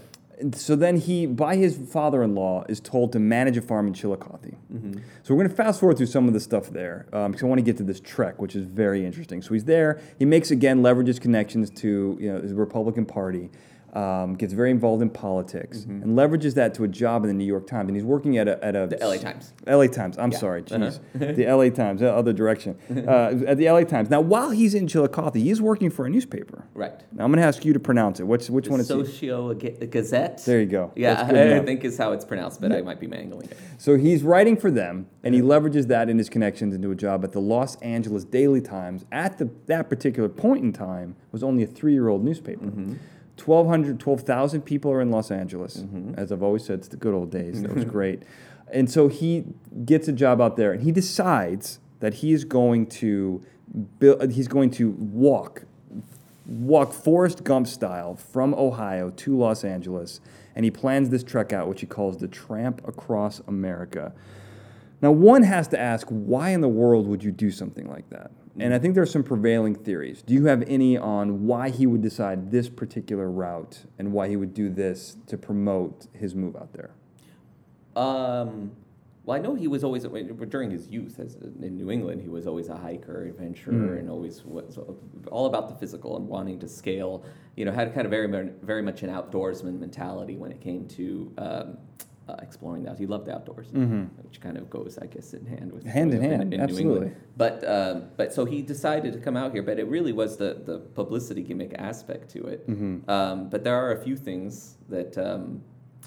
So then he, by his father-in-law, is told to manage a farm in Chillicothe. Mm-hmm. So we're going to fast forward through some of the stuff there um, because I want to get to this trek, which is very interesting. So he's there. He makes again leverages connections to you know the Republican Party. Um, gets very involved in politics and leverages that to a job in the New York Times. And he's working at a at a Mm-hmm. The LA Times. LA Times. I'm Yeah. sorry, Uh-huh. jeez. the LA Times, the other direction. Uh, at the LA Times. Now, while he's in Chillicothe, he's working for a newspaper. Right. Now, I'm going to ask you to pronounce it. Which which one is it? Scioto Gazette. There you go. Yeah, I, I think is how it's pronounced, but I might be mangling it. So he's writing for them, and he leverages that in his connections into a job at the Los Angeles Daily Times. At the, that particular point in time, was only a three-year-old newspaper. 1,200, 12,000 people are in Los Angeles. Mm-hmm. As I've always said, it's the good old days. That was great. And so he gets a job out there, and he decides that he is going to build. He's going to walk walk Forrest Gump style from Ohio to Los Angeles, and he plans this trek out, which he calls the Tramp Across America. Now, one has to ask, why in the world would you do something like that? And I think there are some prevailing theories. Do you have any on why he would decide this particular route and why he would do this to promote his move out there? Um, well, I know he was always during his youth, as in New England, he was always a hiker, adventurer, and always was all about the physical and wanting to scale. You know, had kind of very very much an outdoorsman mentality when it came to um, uh, exploring that. He loved the outdoors, which kind of goes, I guess, in hand with Hand in hand, New absolutely. England. But um, but so he decided to come out here, but it really was the the publicity gimmick aspect to it. Mm-hmm. Um, but there are a few things that. Um,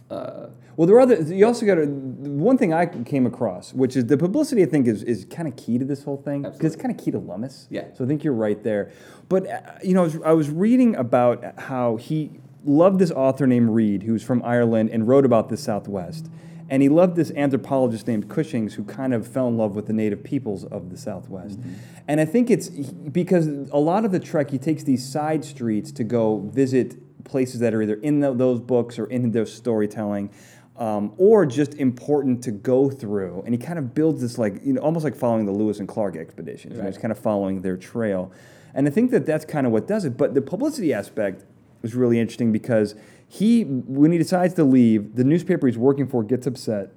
uh, Well, there are other. You also got to. One thing I came across, which is the publicity. I think is, is kind of key to this whole thing because it's kind of key to Lummis. Yeah. So I think you're right there. But uh, you know, I was, I was reading about how he loved this author named Reid, who's from Ireland and wrote about the Southwest, and he loved this anthropologist named Cushings, who kind of fell in love with the native peoples of the Southwest. And I think it's because a lot of the trek, he takes these side streets to go visit places that are either in tho- those books or in their storytelling, um, or just important to go through. And he kind of builds this like you know almost like following the Lewis and Clark expeditions. You know, he's kind of following their trail, and I think that that's kind of what does it. But the publicity aspect is really interesting because he when he decides to leave, the newspaper he's working for gets upset.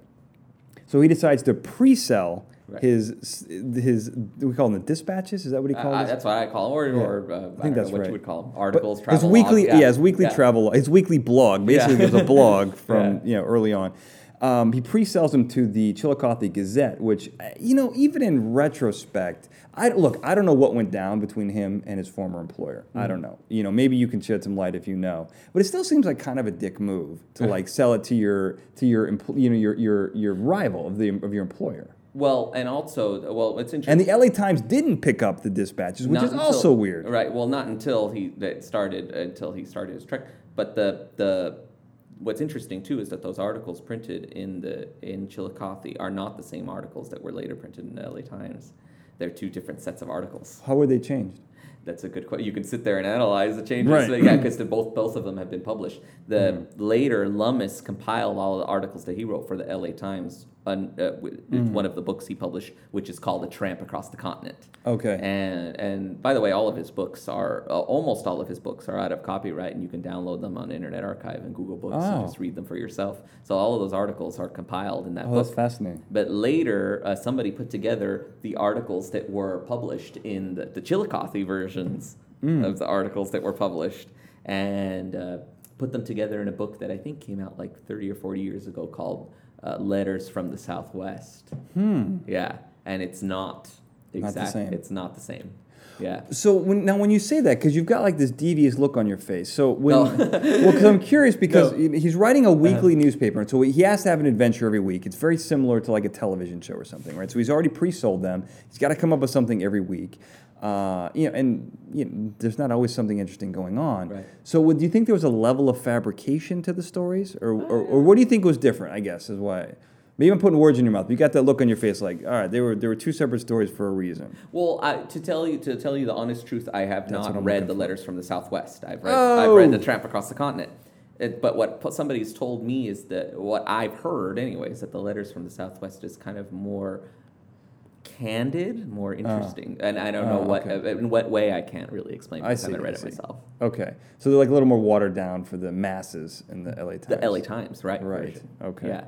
So he decides to pre-sell Right. his his we call them the dispatches. Is that what he I- calls I- it? that's what I call them, or, or uh, I, think don't that's what right. you would call them. But Articles, his travel weekly, logs, yeah, his weekly yeah. travel, his weekly blog. Basically, Yeah. it was a blog from Yeah. you know early on. Um, he pre-sells them to the Chillicothe Gazette, which uh, you know, even in retrospect, I look. I don't know what went down between him and his former employer. I Mm-hmm. don't know. You know, maybe you can shed some light if you know. But it still seems like kind of a dick move to like sell it to your to your you know your your your rival of the of your employer. Well, and also, well, it's interesting. And the LA Times didn't pick up the dispatches, which Not is until- also weird. Right. Well, not until he that started until he started his trek. But the the what's interesting too is that those articles printed in the in Chillicothe are not the same articles that were later printed in the LA Times. They're two different sets of articles. How were they changed? That's a good question. You can sit there and analyze the changes. Right. Mm-hmm. Yeah, because both both of them have been published. The later Lummis compiled all the articles that he wrote for the L.A. Times. On, uh, Mm. One of the books he published, which is called "A Tramp Across the Continent." Okay. And and by the way, all of his books are uh, almost all of his books are out of copyright, and you can download them on Internet Archive and Google Books Oh. and just read them for yourself. So all of those articles are compiled in that Oh, book. that's fascinating. But later, uh, somebody put together the articles that were published in the, the Chillicothe versions Mm. of the articles that were published and uh, put them together in a book that I think came out like 30 or 40 years ago called uh, Letters from the Southwest. Hmm. Yeah, and it's not Not the exact. same. It's not the same. Yeah. So when, now, when you say that, because you've got like this devious look on your face. So when, No. well, because I'm curious because No. he's writing a weekly newspaper, and so he has to have an adventure every week. It's very similar to like a television show or something, right? So he's already pre-sold them. He's got to come up with something every week. Uh, you know, and you know, there's not always something interesting going on. Right. So, would, do you think there was a level of fabrication to the stories, or, or, or what do you think was different? I guess is why. Maybe I'm putting words in your mouth. You got that look on your face, like, all right, they were there were two separate stories for a reason. Well, I, to tell you to tell you the honest truth, I have what not read the for. letters from the Southwest. I've read I've read Oh. the Tramp Across the Continent. It, but what somebody's told me is that what I've heard, anyways, is that the letters from the Southwest is kind of more candid, more interesting, and I don't know Oh, what okay. in what way I can't really explain. I Because I, see, haven't read I it myself. Okay, so they're like a little more watered down for the masses in the LA Times. The LA Times, right? Right. Okay. Yeah.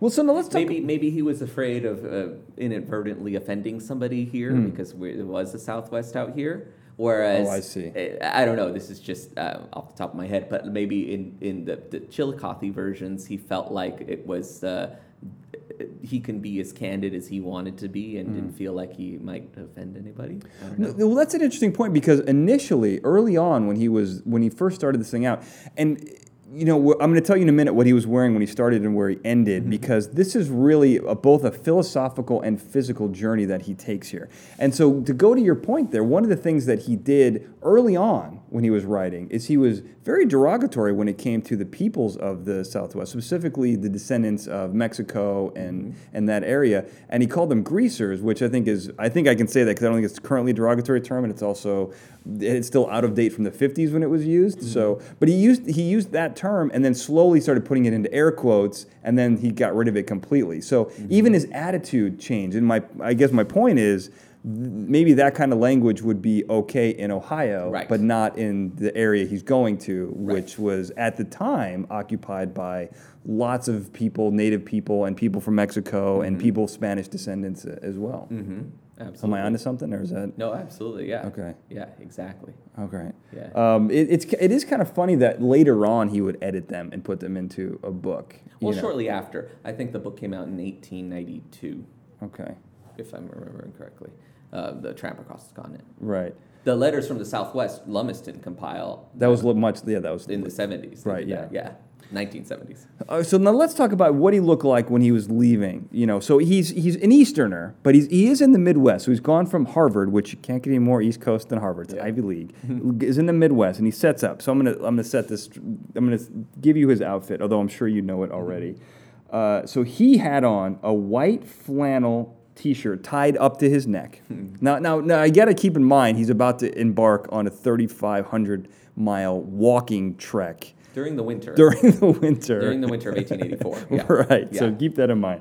Well, so now let's talk. Maybe maybe he was afraid of uh, inadvertently offending somebody here Hmm. because we, it was the Southwest out here. Whereas, Oh, I see. I, I don't know. This is just uh, off the top of my head, but maybe in in the, the Chillicothe versions, he felt like it was uh, he can be as candid as he wanted to be, and didn't feel like he might offend anybody. I don't know. No, Well, that's an interesting point because initially, early on, when he was when he first started this thing out, and you know, I'm going to tell you in a minute what he was wearing when he started and where he ended, Mm-hmm. because this is really a, both a philosophical and physical journey that he takes here. And so, to go to your point there, one of the things that he did early on when he was writing is he was very derogatory when it came to the peoples of the Southwest, specifically the descendants of Mexico and mm-hmm. and that area, and he called them greasers, which I think is I think I can say that because I don't think it's currently a derogatory term, and it's also it's still out of date from the 50s when it was used. Mm-hmm. So, but he used he used that term and then slowly started putting it into air quotes, and then he got rid of it completely. So mm-hmm. even his attitude changed. And my I guess my point is. Maybe that kind of language would be okay in Ohio, Right. but not in the area he's going to, which was at the time occupied by lots of people, native people, and people from Mexico, and people Spanish descendants as well. Mm-hmm. Am Absolutely. I onto something, or is that No, absolutely. Yeah. Okay. Yeah. Exactly. okay? Yeah. Um, it, it's it is kind of funny that later on he would edit them and put them into a book. well, know? shortly after, I think the book came out in 1892, Okay, if I'm remembering correctly. Uh, the Tramp Across the Continent. right. The letters from the Southwest, Lummis didn't compile That was much. Yeah, that was in the 70s. Right, Yeah. Yeah. 1970s. Uh, so now let's talk about what he looked like when he was leaving. You know, so he's he's an Easterner, but he's he is in the Midwest. So he's gone from Harvard, which you can't get any more East Coast than Harvard. It's Yeah. Ivy League. is in the Midwest, and he sets up. So I'm gonna I'm gonna set this. I'm gonna give you his outfit, although I'm sure you know it already. Uh, so he had on a white flannel T-shirt tied up to his neck. now, now, now, I got to keep in mind he's about to embark on a 3,500 mile walking trek During the winter. during the winter. During the winter of 1884. Yeah. right. So keep that in mind.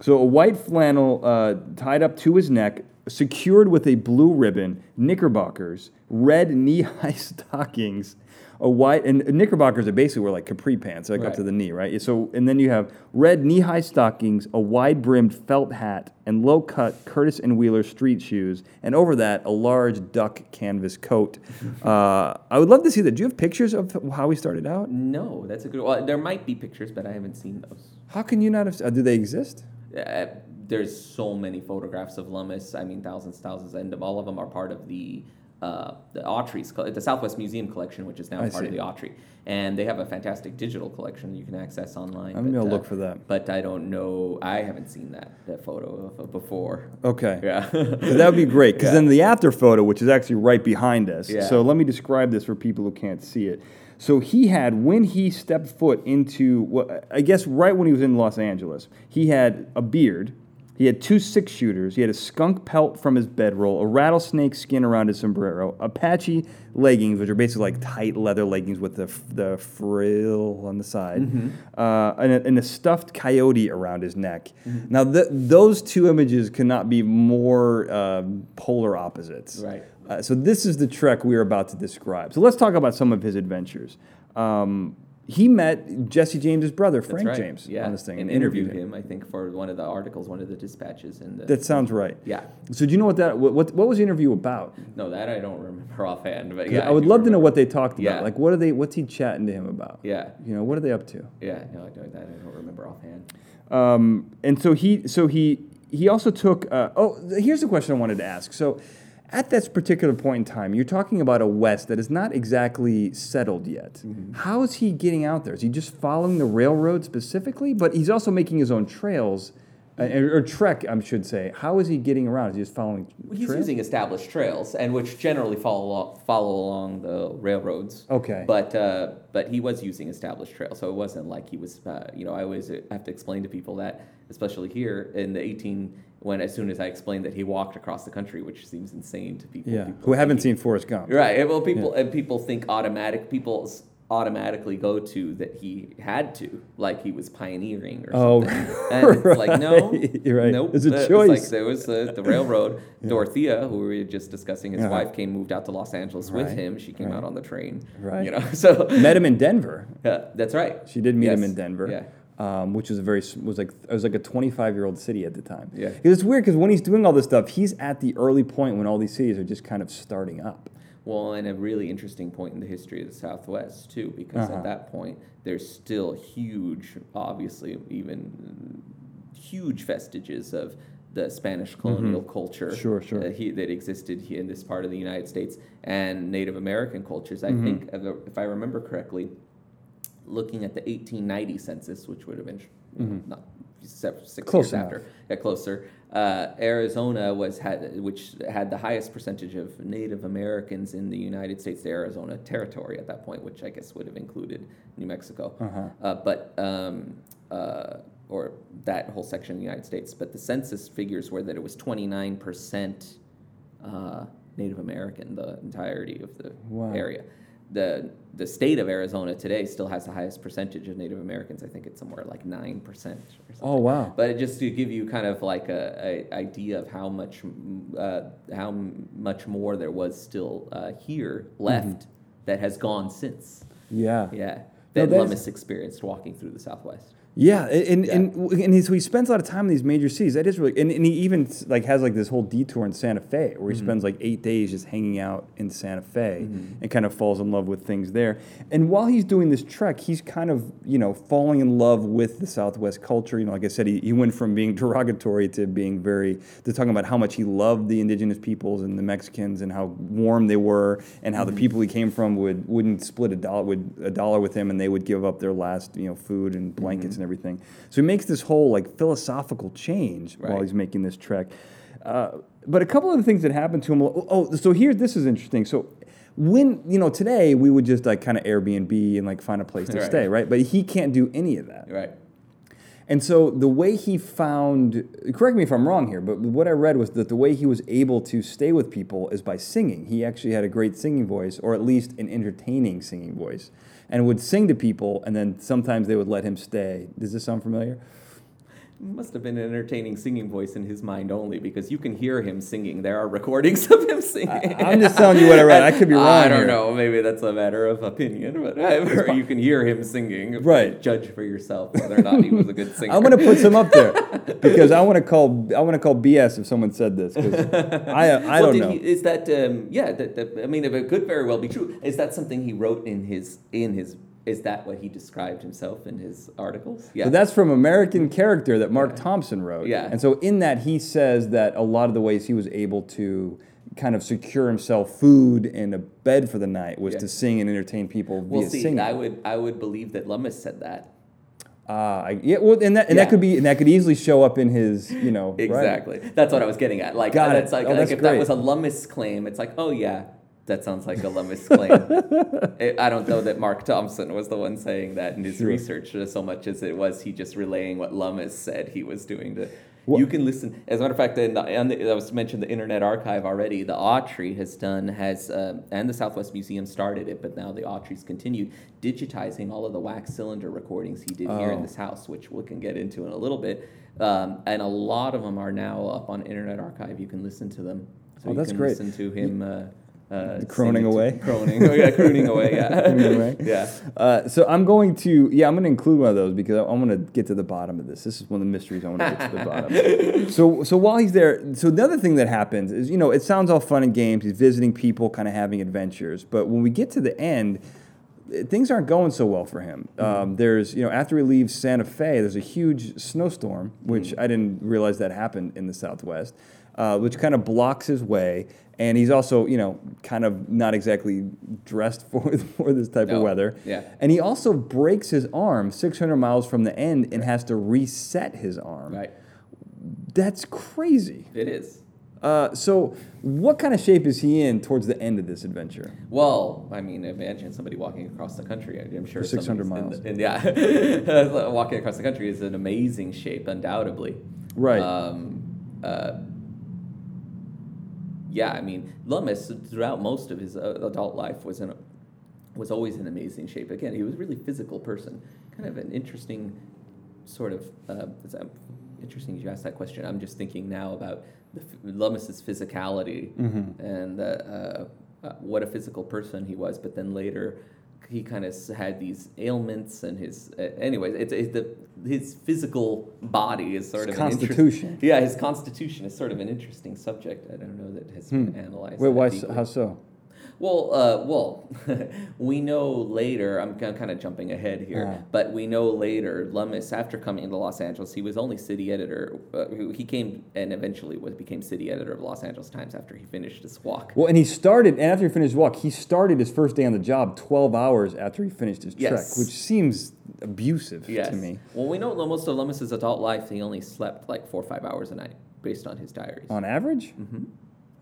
So a white flannel uh, tied up to his neck, secured with a blue ribbon, knickerbockers, red knee-high stockings, a white and knickerbockers are basically were like capri pants, like up to the knee, right? So and then you have red knee-high stockings, a wide-brimmed felt hat, and low-cut Curtis and Wheeler street shoes, and over that a large duck canvas coat. uh, I would love to see that. Do you have pictures of how he started out? No, that's a good. Well, there might be pictures, but I haven't seen those. How can you not have? Uh, do they exist? Uh, there's so many photographs of Lummis. I mean, thousands, thousands, and all of them are part of the uh, the Autry's, the Southwest Museum collection, which is now I part see. of the Autry, and they have a fantastic digital collection you can access online. I'm gonna uh, look for that. But I don't know. I haven't seen that that photo of, of before. Okay. Yeah. that would be great because then the after photo, which is actually right behind us. Yeah. So let me describe this for people who can't see it. So he had when he stepped foot into what I guess right when he was in Los Angeles, he had a beard. He had two six shooters. He had a skunk pelt from his bedroll, a rattlesnake skin around his sombrero, Apache leggings, which are basically like tight leather leggings with the, the frill on the side, uh, and, a, and a stuffed coyote around his neck. Now, th- those two images cannot be more um, polar opposites. Right. Uh, so this is the trek we are about to describe. So let's talk about some of his adventures. Um, he met Jesse James's brother, Frank right. James, yeah. on this thing, and and interviewed interviewed him. him. I think for one of the articles, one of the dispatches, in the That sounds right. yeah. So do you know what that what what, what was the interview about? No, that I don't remember offhand, but yeah, I would do love to know what they talked about. Yeah. Like, what are they? What's he chatting to him about? Yeah, You know, what are they up to? yeah. No, I don't, that I don't remember offhand. Um, and so he, so he, he also took. Uh, oh, here's the question I wanted to ask. So, at this particular point in time, you're talking about a West that is not exactly settled yet. How is he getting out there? Is he just following the railroad specifically? But he's also making his own trails Uh, or trek, I should say. How is he getting around? Is he just following? He's trails? using established trails, and which generally follow along, follow along the railroads. Okay. But uh, but he was using established trails, so it wasn't like he was. Uh, you know, I always have to explain to people that, especially here in the 18, when as soon as I explained that he walked across the country, which seems insane to people. Yeah. people Who haven't seen Forrest Gump? Right. Well, people and people think automatic. People automatically go to that he had to, like he was pioneering or Oh, something. and it's like no, right, right. nope. It's a Uh, choice. like there was uh, the railroad. Dorothea, who we were just discussing, his Uh-huh. wife came moved out to Los Angeles with him. She came right. out on the train. Right. You know, so Met him in Denver. yeah, that's right. She did meet him in Denver. Yeah. Um, which was a very was like it was like a 25 year old city at the time. Yeah. it's weird because when he's doing all this stuff, he's at the early point when all these cities are just kind of starting up. Well, and a really interesting point in the history of the Southwest too, because Uh-huh. at that point there's still huge, obviously even huge vestiges of the Spanish colonial culture Mm-hmm. Sure, sure. uh, he, that existed here in this part of the United States and Native American cultures. Mm-hmm. I think, if I remember correctly, looking at the 1890 census, which would have been not six Mm-hmm. Close years enough. after, yeah, closer. Uh, Arizona was had which had the highest percentage of Native Americans in the United States, the Arizona territory at that point, which I guess would have included New Mexico, Uh-huh. uh, but um, uh, or that whole section of the United States. But the census figures were that it was 29 percent uh, Native American, the entirety of the Wow. area. The the state of Arizona today still has the highest percentage of Native Americans. I think it's somewhere like nine percent. Oh wow. But it just to give you kind of like a, a idea of how much uh, how much more there was still uh, here left that has gone since. Yeah. Yeah, that is- Lummis experienced walking through the Southwest. Yeah, and Yeah. and and he, so he spends a lot of time in these major cities. That is really, and, and he even like has like this whole detour in Santa Fe where he mm-hmm. spends like eight days just hanging out in Santa Fe mm-hmm. and kind of falls in love with things there. And while he's doing this trek, he's kind of you know falling in love with the Southwest culture. You know, like I said, he, he went from being derogatory to being very to talking about how much he loved the indigenous peoples and the Mexicans and how warm they were and how the mm-hmm. people he came from would wouldn't split a dollar would a dollar with him and they would give up their last you know food and blankets and everything. So he makes this whole like philosophical change while he's making this trek. Uh, but a couple of the things that happened to him. Oh, oh, so here this is interesting. So when you know today we would just like kind of Airbnb and like find a place to Right. stay, right? But he can't do any of that. Right. And so the way he found, correct me if I'm wrong here, but what I read was that the way he was able to stay with people is by singing. He actually had a great singing voice, or at least an entertaining singing voice, and would sing to people, and then sometimes they would let him stay. Does this sound familiar? Must have been an entertaining singing voice in his mind only because you can hear him singing. There are recordings of him singing. I- I'm just telling you what I read. I could be wrong I don't here. know. Maybe that's a matter of opinion, but you can hear him singing. Right. Judge for yourself whether or not he was a good singer. I'm gonna put some up there because I want to call I want to call BS if someone said this because I I well, don't know. He, is that um, yeah? That, that, I mean, if it could very well be true. Is that something he wrote in his in his? Is that what he described himself in his articles? Yeah. So that's from American Character that Mark Thompson wrote. Yeah. And so in that he says that a lot of the ways he was able to kind of secure himself food and a bed for the night was Yeah. to sing and entertain people well, via see, singing. I would I would believe that Lummis said that. Ah, yeah, well, and that and Yeah. that could be and that could easily show up in his, you know, right. Exactly. That's what I was getting at. Like Got it. that's like, Oh, like that's if great. that was a Lummis claim, it's like, oh yeah, that sounds like a Lummis claim. It- I don't know that Mark Thompson was the one saying that in his Sure. research uh, so much as it was he just relaying what Lummis said he was doing to. What- You can listen. As a matter of fact, in the, the, I was mentioned the Internet Archive already. The Autry has done has um, and the Southwest Museum started it, but now the Autry's continued digitizing all of the wax cylinder recordings he did here in Oh. this house, which we can get into in a little bit. Um, and a lot of them are now up on Internet Archive. You can listen to them. So Oh, you that's can great. listen to him. Uh, uh, Croning it to- away? Croning, oh, yeah, crooning away, yeah. Crooning away? yeah. Uh, so I'm going to, yeah, I'm going to include one of those because I, am going to get to the bottom of this. This is one of the mysteries I want to get to the bottom. So, so while he's there, so the other thing that happens is, you know, it sounds all fun and games. He's visiting people, kind of having adventures, but when we get to the end, eh, things aren't going so well for him. Um, there's, you know, after he leaves Santa Fe, there's a huge snowstorm, which I didn't realize that happened in the Southwest, uh, which kind of blocks his way. And he's also, you know, kind of not exactly dressed for, for this type No. of weather. Yeah. And he also breaks his arm 600 miles from the end and has to reset his arm. Right. That's crazy. It is. Uh, so, what kind of shape is he in towards the end of this adventure? Well, I mean, imagine somebody walking across the country. I'm sure For 600 miles. In the, in- yeah, walking across the country is an amazing shape, undoubtedly. Right. Um, uh, yeah, I mean, Lummis throughout most of his uh, adult life was in, a, was always in amazing shape. Again, he was a really physical person. Kind of an interesting sort of. Uh, it's, uh, interesting you asked that question. I'm just thinking now about the, Lummis's physicality Mm-hmm. and uh, uh, what a physical person he was. But then later, he kind of had these ailments and his. Uh, anyways, it's, it's the his physical body is sort His of an interest- constitution. yeah, his constitution is sort of an interesting subject. I don't know that has been analyzed. Hmm. Wait, why? So, how so? Well, uh, well, we know later. I'm kind of jumping ahead here, but we know later. Lummis, after coming into Los Angeles, he was only city editor. Uh, he came and eventually was became city editor of Los Angeles Times after he finished his walk. Well, and he started, and after he finished his walk, he started his first day on the job 12 hours after he finished his trek, which seems abusive Yes. to me. Well, we know most of Lummis's adult life, he only slept like four or five hours a night, based on his diaries. On average? hmm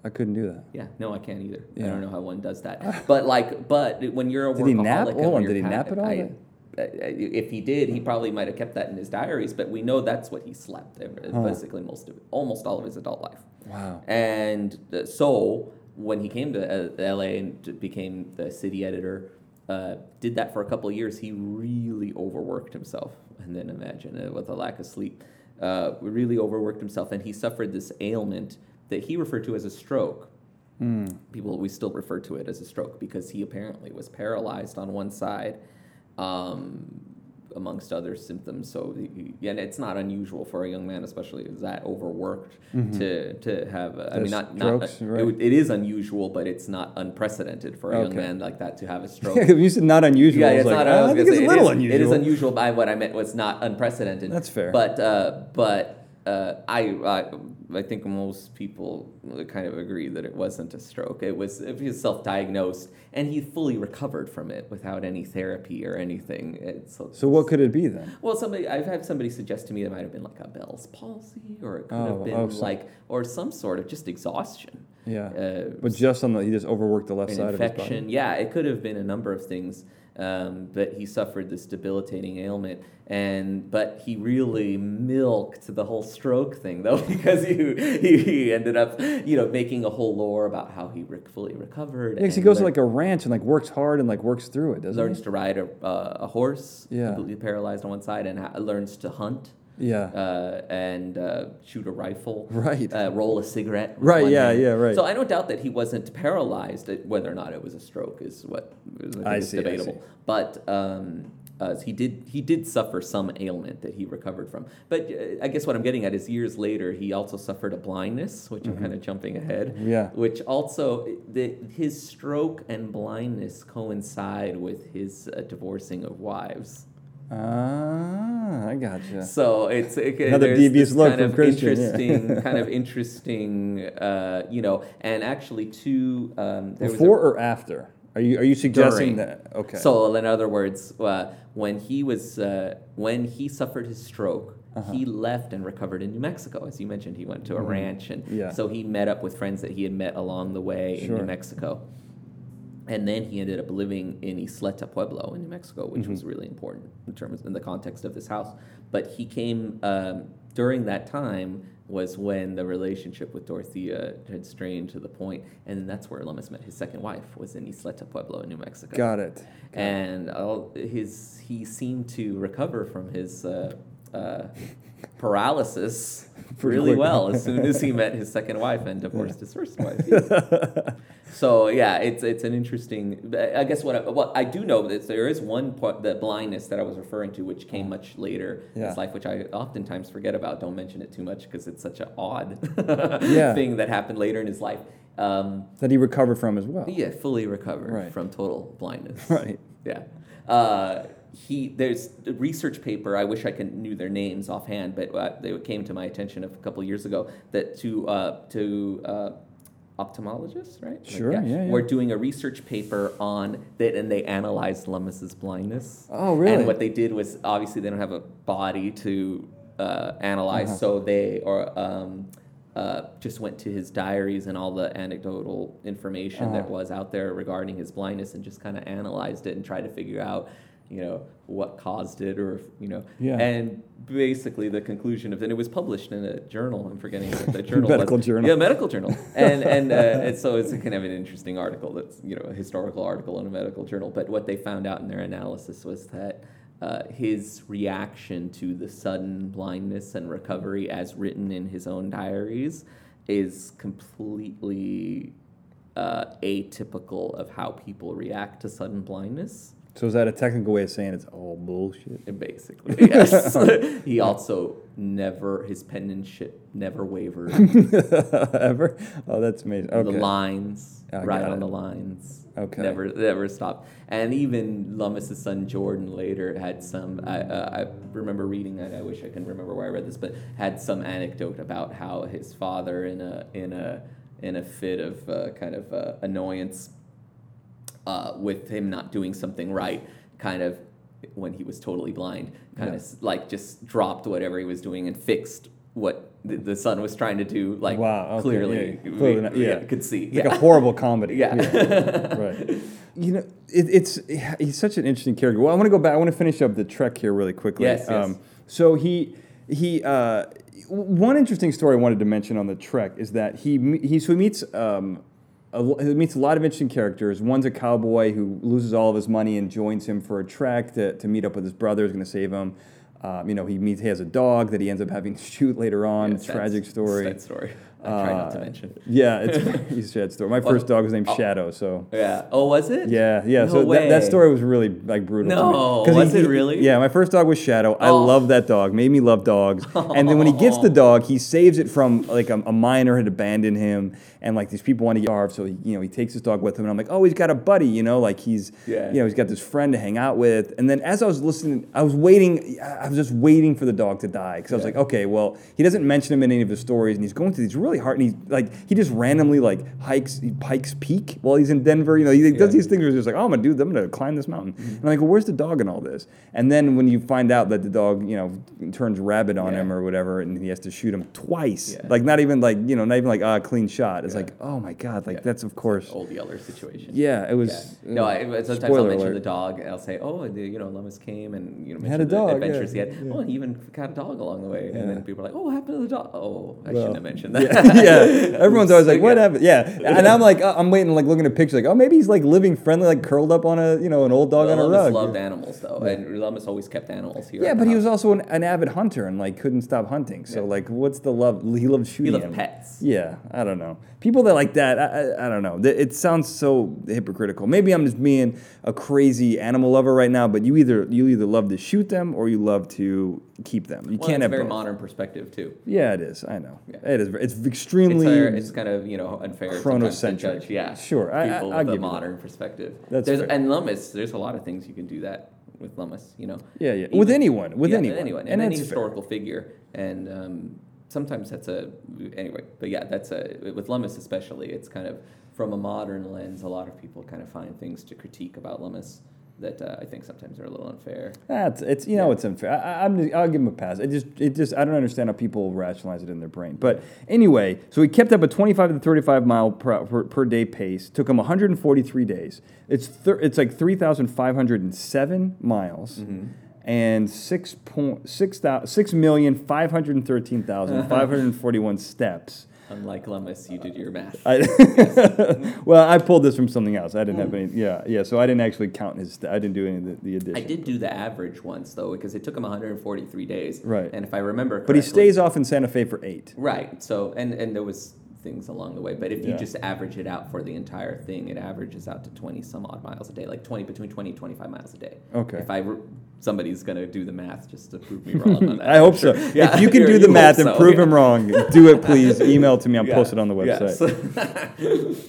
I couldn't do that. Yeah, no, I can't either. I don't know how one does that. But like, but when you're a Did he nap? workaholic and Hold on, did he pa- nap at all? I- uh, if he did, he probably might have kept that in his diaries. But we know that's what he slept ev- Huh. basically most of almost all of his adult life. Wow. And uh, so when he came to uh, L.A. and became the city editor, uh, did that for a couple of years. He really overworked himself, and then imagine uh, with a lack of sleep, uh, really overworked himself, and he suffered this ailment that he referred to as a stroke. People we still refer to it as a stroke because he apparently was paralyzed on one side. Um, amongst other symptoms. So, he- and it's not unusual for a young man, especially that overworked, to to have. uh, I mean, not strokes, not. right. It, it is unusual, but it's not unprecedented for a young man like that to have a stroke. you said not unusual. Yeah, it's like, not. "Ah, I, I think it's say, a little it is, unusual. It is unusual. By what I meant was not unprecedented. That's fair. But uh, but uh, I, I I think most people kind of agree that it wasn't a stroke. It was he was self-diagnosed, and he fully recovered from it without any therapy or anything. It's, So what could it be then? well, somebody I've had somebody suggest to me it might have been like a Bell's palsy, or it could Oh, have been oh, so- like, or some sort of just exhaustion. Yeah. Uh, but just on the, he just overworked the left side of his infection. body. Yeah, it could have been a number of things, um, but he suffered this debilitating ailment, and but he really milked the whole stroke thing though because he, he ended up you know making a whole lore about how he re- fully recovered. Yeah, he goes to like a ranch and like works hard and like works through it, doesn't learns he? to ride a, uh, a horse, Yeah. completely paralyzed on one side, and ha- learns to hunt. Yeah. Uh, and uh, shoot a rifle, Right. Uh, roll a cigarette, Right, yeah, hand. yeah, right. So I don't doubt that he wasn't paralyzed. Whether or not it was a stroke is what is, I I see, I debatable. see. But um, uh, he did he did suffer some ailment that he recovered from. But uh, I guess what I'm getting at is years later he also suffered a blindness, which I'm kind of jumping ahead. Mm-hmm. Yeah. Which also the, his stroke and blindness coincide with his uh, divorcing of wives. Ah, I gotcha. So it's it, Another devious look kind from of Christian, yeah. interesting, kind of interesting, uh, you know, and actually two. Um, Before was or after? Are you are you suggesting During. that? Okay. so in other words, uh, when he was uh, when he suffered his stroke. Uh-huh. He left and recovered in New Mexico, as you mentioned. He went to a ranch, and Mm-hmm. Yeah. so he met up with friends that he had met along the way in New Mexico. And then he ended up living in Isleta Pueblo in New Mexico, which Mm-hmm. was really important in terms in the context of this house. But he came um, during that time was when the relationship with Dorothea had strained to the point, and that's where Lummis met his second wife was in Isleta Pueblo in New Mexico. Got it. And all his he seemed to recover from his uh, uh, paralysis really well as soon as he met his second wife and divorced his first wife. So yeah, it's it's an interesting. I guess what I, what I do know is there is one part the blindness that I was referring to, which came much later in his life, which I oftentimes forget about. Don't mention it too much because it's such an odd Yeah. thing that happened later in his life. Um, That he recovered from as well. yeah, fully recovered Right. from total blindness. Right. Yeah. Uh, he there's a research paper. I wish I could knew their names offhand, but uh, they came to my attention a couple years ago that to uh, to uh, ophthalmologists, right? Like, Sure, yeah, yeah. We're doing a research paper on that, and they analyzed Lummis's blindness. Oh, really? And what they did was obviously they don't have a body to uh, analyzed. So they or um, uh, just went to his diaries and all the anecdotal information that was out there regarding his blindness and just kind of analyzed it and tried to figure out, you know, what caused it or if, you know. Yeah. And basically the conclusion of and it was published in a journal. I'm forgetting what the journal Medical was. journal. Yeah, medical journal. And and, uh, and so it's kind of an interesting article. That's you know a historical article in a medical journal. But what they found out in their analysis was that. Uh, his reaction to the sudden blindness and recovery, as written in his own diaries, is completely uh, atypical of how people react to sudden blindness. So is that a technical way of saying it's all bullshit? Basically, yes. he also never his penmanship never wavered. Ever? Oh, that's amazing. Okay. The lines, I right on it. the lines. Okay. Never, never stopped. And even Lummis's son Jordan later had some. I, uh, I remember reading. that. I wish I can remember where I read this, but had some anecdote about how his father, in a in a in a fit of uh, kind of uh, annoyance, uh, with him not doing something right, kind of when he was totally blind, kind Yeah. of like just dropped whatever he was doing and fixed what the, the son was trying to do. Like Wow, okay, clearly, yeah, clearly not- yeah. could see. Like a horrible comedy. Yeah. right. You know, it, it's he's such an interesting character. Well, I want to go back. I want to finish up the Trek here really quickly. Um, Yes, yes. so he he uh, one interesting story I wanted to mention on the Trek is that he he so he meets um, a, he meets a lot of interesting characters. One's a cowboy who loses all of his money and joins him for a trek to, to meet up with his brother who's going to save him. Um, you know, he meets he has a dog that he ends up having to shoot later on. That's- Tragic story. Sad story. I try not to Uh, mention. Yeah, it's a sad story. My first dog was named Shadow, so Yeah. Oh, was it? yeah, yeah. No so that, that story was really like brutal. No, was it really? Yeah, my first dog was Shadow. I Oh. love that dog. Made me love dogs. And then when he gets the dog, he saves it from like a, a miner had abandoned him, and like these people want to get carved. So he, you know, he takes his dog with him, and I'm like, oh, he's got a buddy. You know, like he's, Yeah. you know, he's got this friend to hang out with. And then as I was listening, I was waiting. I was just waiting for the dog to die because I was Yeah. like, okay, well, he doesn't mention him in any of his stories, and he's going through these really hard. And he's like, he just randomly like hikes Pikes Peak while he's in Denver. You know, he does these things where he's just like, oh, I'm gonna do, I'm gonna climb this mountain. And I'm like, well, where's the dog in all this? And then when you find out that the dog, you know, turns rabid on him or whatever, and he has to shoot him twice, like not even like you know, not even like ah, clean shot. It's Like, oh my god, like that's of course. Old Yeller situation. Yeah, it was. Yeah. No, uh, I, sometimes I'll mention alert. the dog, and I'll say, "Oh, the, you know, Lummis came and you know had a dog, adventures he had. yeah. Oh, and he even got a dog along the way." And then people are like, "Oh, what happened to the dog?" Oh, I Well, shouldn't have mentioned that. Yeah. Everyone's always like, "What happened?" Yeah, and I'm like, uh, I'm waiting, like looking at pictures, like, oh, maybe he's like living friendly, like curled up on a, you know, an old dog Well, on a Lummis rug. loved animals though, and Lummis always kept animals here. Yeah, but he was also an, an avid hunter and like couldn't stop hunting. So Yeah. like, what's the love? He loved shooting. he loved pets. Yeah, I don't know. People that like that, I, I, I don't know. It sounds so hypocritical. Maybe I'm just being a crazy animal lover right now. But you either you either love to shoot them or you love to keep them. You Well, can't it's a have very both. modern perspective too. Yeah, it is. I know. Yeah. It is. It's It's, extremely. uh, it's kind of you know unfair Chronocentric. judge. Yeah, Sure, I- I- people I'll with give a modern perspective. That's there's, fair. and Lummis, there's a lot of things you can do that with Lummis. You know. Yeah, yeah. With anyone, with yeah, anyone. anyone, And and, any that's fair. historical figure, and um, sometimes that's a anyway. But yeah, that's a with Lummis especially. It's kind of from a modern lens. A lot of people kind of find things to critique about Lummis that uh, I think sometimes are a little unfair. That's it's you know it's unfair. I, I'm I'll give him a pass. It just it just I don't understand how people rationalize it in their brain. But anyway, so he kept up a 25 to 35 mile per, per, per day pace. Took him 143 days. It's thir- it's like 3,507 miles. And six point six thousand six million five hundred thirteen thousand five hundred forty one steps. Unlike Lummis, you did your math. I, well, I pulled this from something else. I didn't have any. Yeah, yeah. So I didn't actually count his. I didn't do any of the, the addition. I did do the average once though, because it took him 143 days. Right. And if I remember, correctly, But he stays off in Santa Fe for eight. Right. So and and there was things along the way, but if you just average it out for the entire thing, it averages out to 20 some odd miles a day, like 20 between 20 and 25 miles a day. Okay. If I re- somebody's gonna do the math just to prove me wrong on that. I hope Sure. so. Yeah, if you can do the math and so, prove yeah. him wrong, do it, please. Email to me. I'll Yeah. post it on the website. Yes.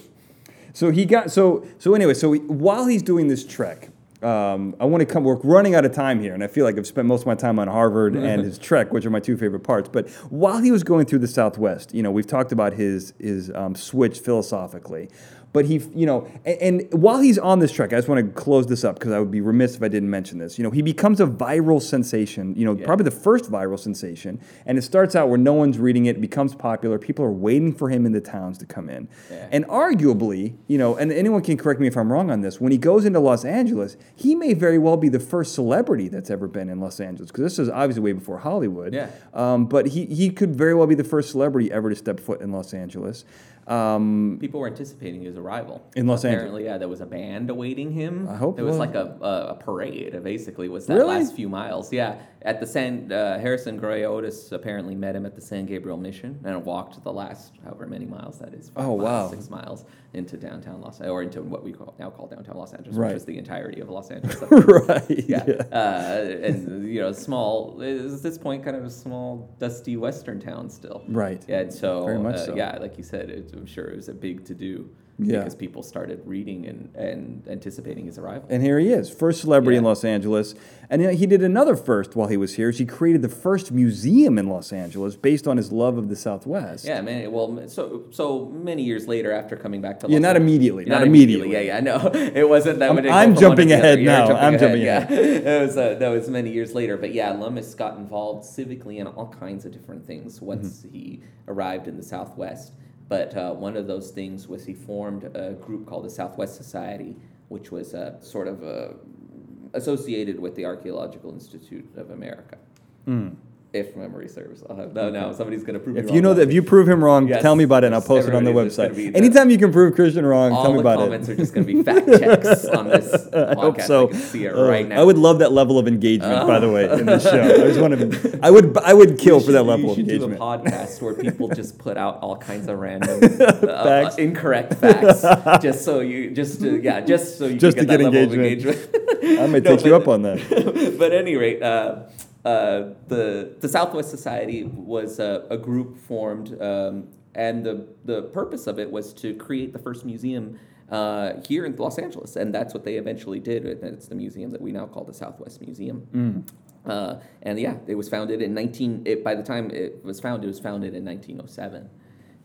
So he got so so anyway. So he, while he's doing this trek, um, I want to come. We're running out of time here, and I feel like I've spent most of my time on Harvard and his trek, which are my two favorite parts. But while he was going through the Southwest, you know, we've talked about his his um, switch philosophically. but he, you know, and, and while he's on this trek, I just want to close this up because I would be remiss if I didn't mention this. You know, he becomes a viral sensation. You know, Yeah. probably the first viral sensation, and it starts out where no one's reading it, becomes popular. People are waiting for him in the towns to come in, Yeah. and arguably, you know, and anyone can correct me if I'm wrong on this. When he goes into Los Angeles, he may very well be the first celebrity that's ever been in Los Angeles because this is obviously way before Hollywood. Yeah. Um, but he he could very well be the first celebrity ever to step foot in Los Angeles. Um, People were anticipating his arrival In Los Angeles. Yeah, there was a band awaiting him. I hope it was like a, a, a parade. Basically, was that Really? last few miles? Yeah, at the San uh, Harrison Gray Otis apparently met him at the San Gabriel Mission and walked the last however many miles that is. oh miles, wow. six miles into downtown Los Angeles or into what we call, now call downtown Los Angeles, Right. which is the entirety of Los Angeles. right. yeah, Uh, and you know, small is at this point kind of a small, dusty western town still. Right. Yeah, and so, Very much uh, so. yeah, like you said, it, I'm sure it was a big to do Yeah. because people started reading and, and anticipating his arrival. And here he is, first celebrity in Los Angeles. And he did another first while he was here. he created the first museum in Los Angeles based on his love of the Southwest. yeah, man. Well, so so many years later, after coming back to Yeah, Los not Angeles- immediately, not immediately. Yeah, yeah, I know. It wasn't that. I'm- I'm jumping one to the ahead now. I'm jumping Yeah, that was uh, that was many years later. But yeah, Lummis got involved civically in all kinds of different things once Mm-hmm. he arrived in the Southwest. But uh, one of those things was he formed a group called the Southwest Society, which was uh, sort of uh, associated with the Archaeological Institute of America. If memory serves, I'll have, no, no, somebody's going to prove. If you know that, if you prove him wrong, Yes. tell me about it, and I'll post it on the website. the- Anytime you can prove Christian wrong, tell me about it. All the comments are just going to be fact checks on this I hope podcast. so. I can see it Uh, right now. I would love that level of engagement, by the way, in the show. I just want to. I would. I would kill You for that should- level you of should engagement. do a podcast where people just put out all kinds of random uh, Facts. incorrect facts, just so you, just to, yeah, just so you Just can to get, get that level engagement. of engagement. I may No, take you up on that. but at any rate, uh, uh, the the Southwest Society was a, a group formed, um, and the the purpose of it was to create the first museum uh, here in Los Angeles, and that's what they eventually did. It's the museum that we now call the Southwest Museum. Uh, and yeah, it was founded in 19. It, by the time it was founded, it was founded in 1907.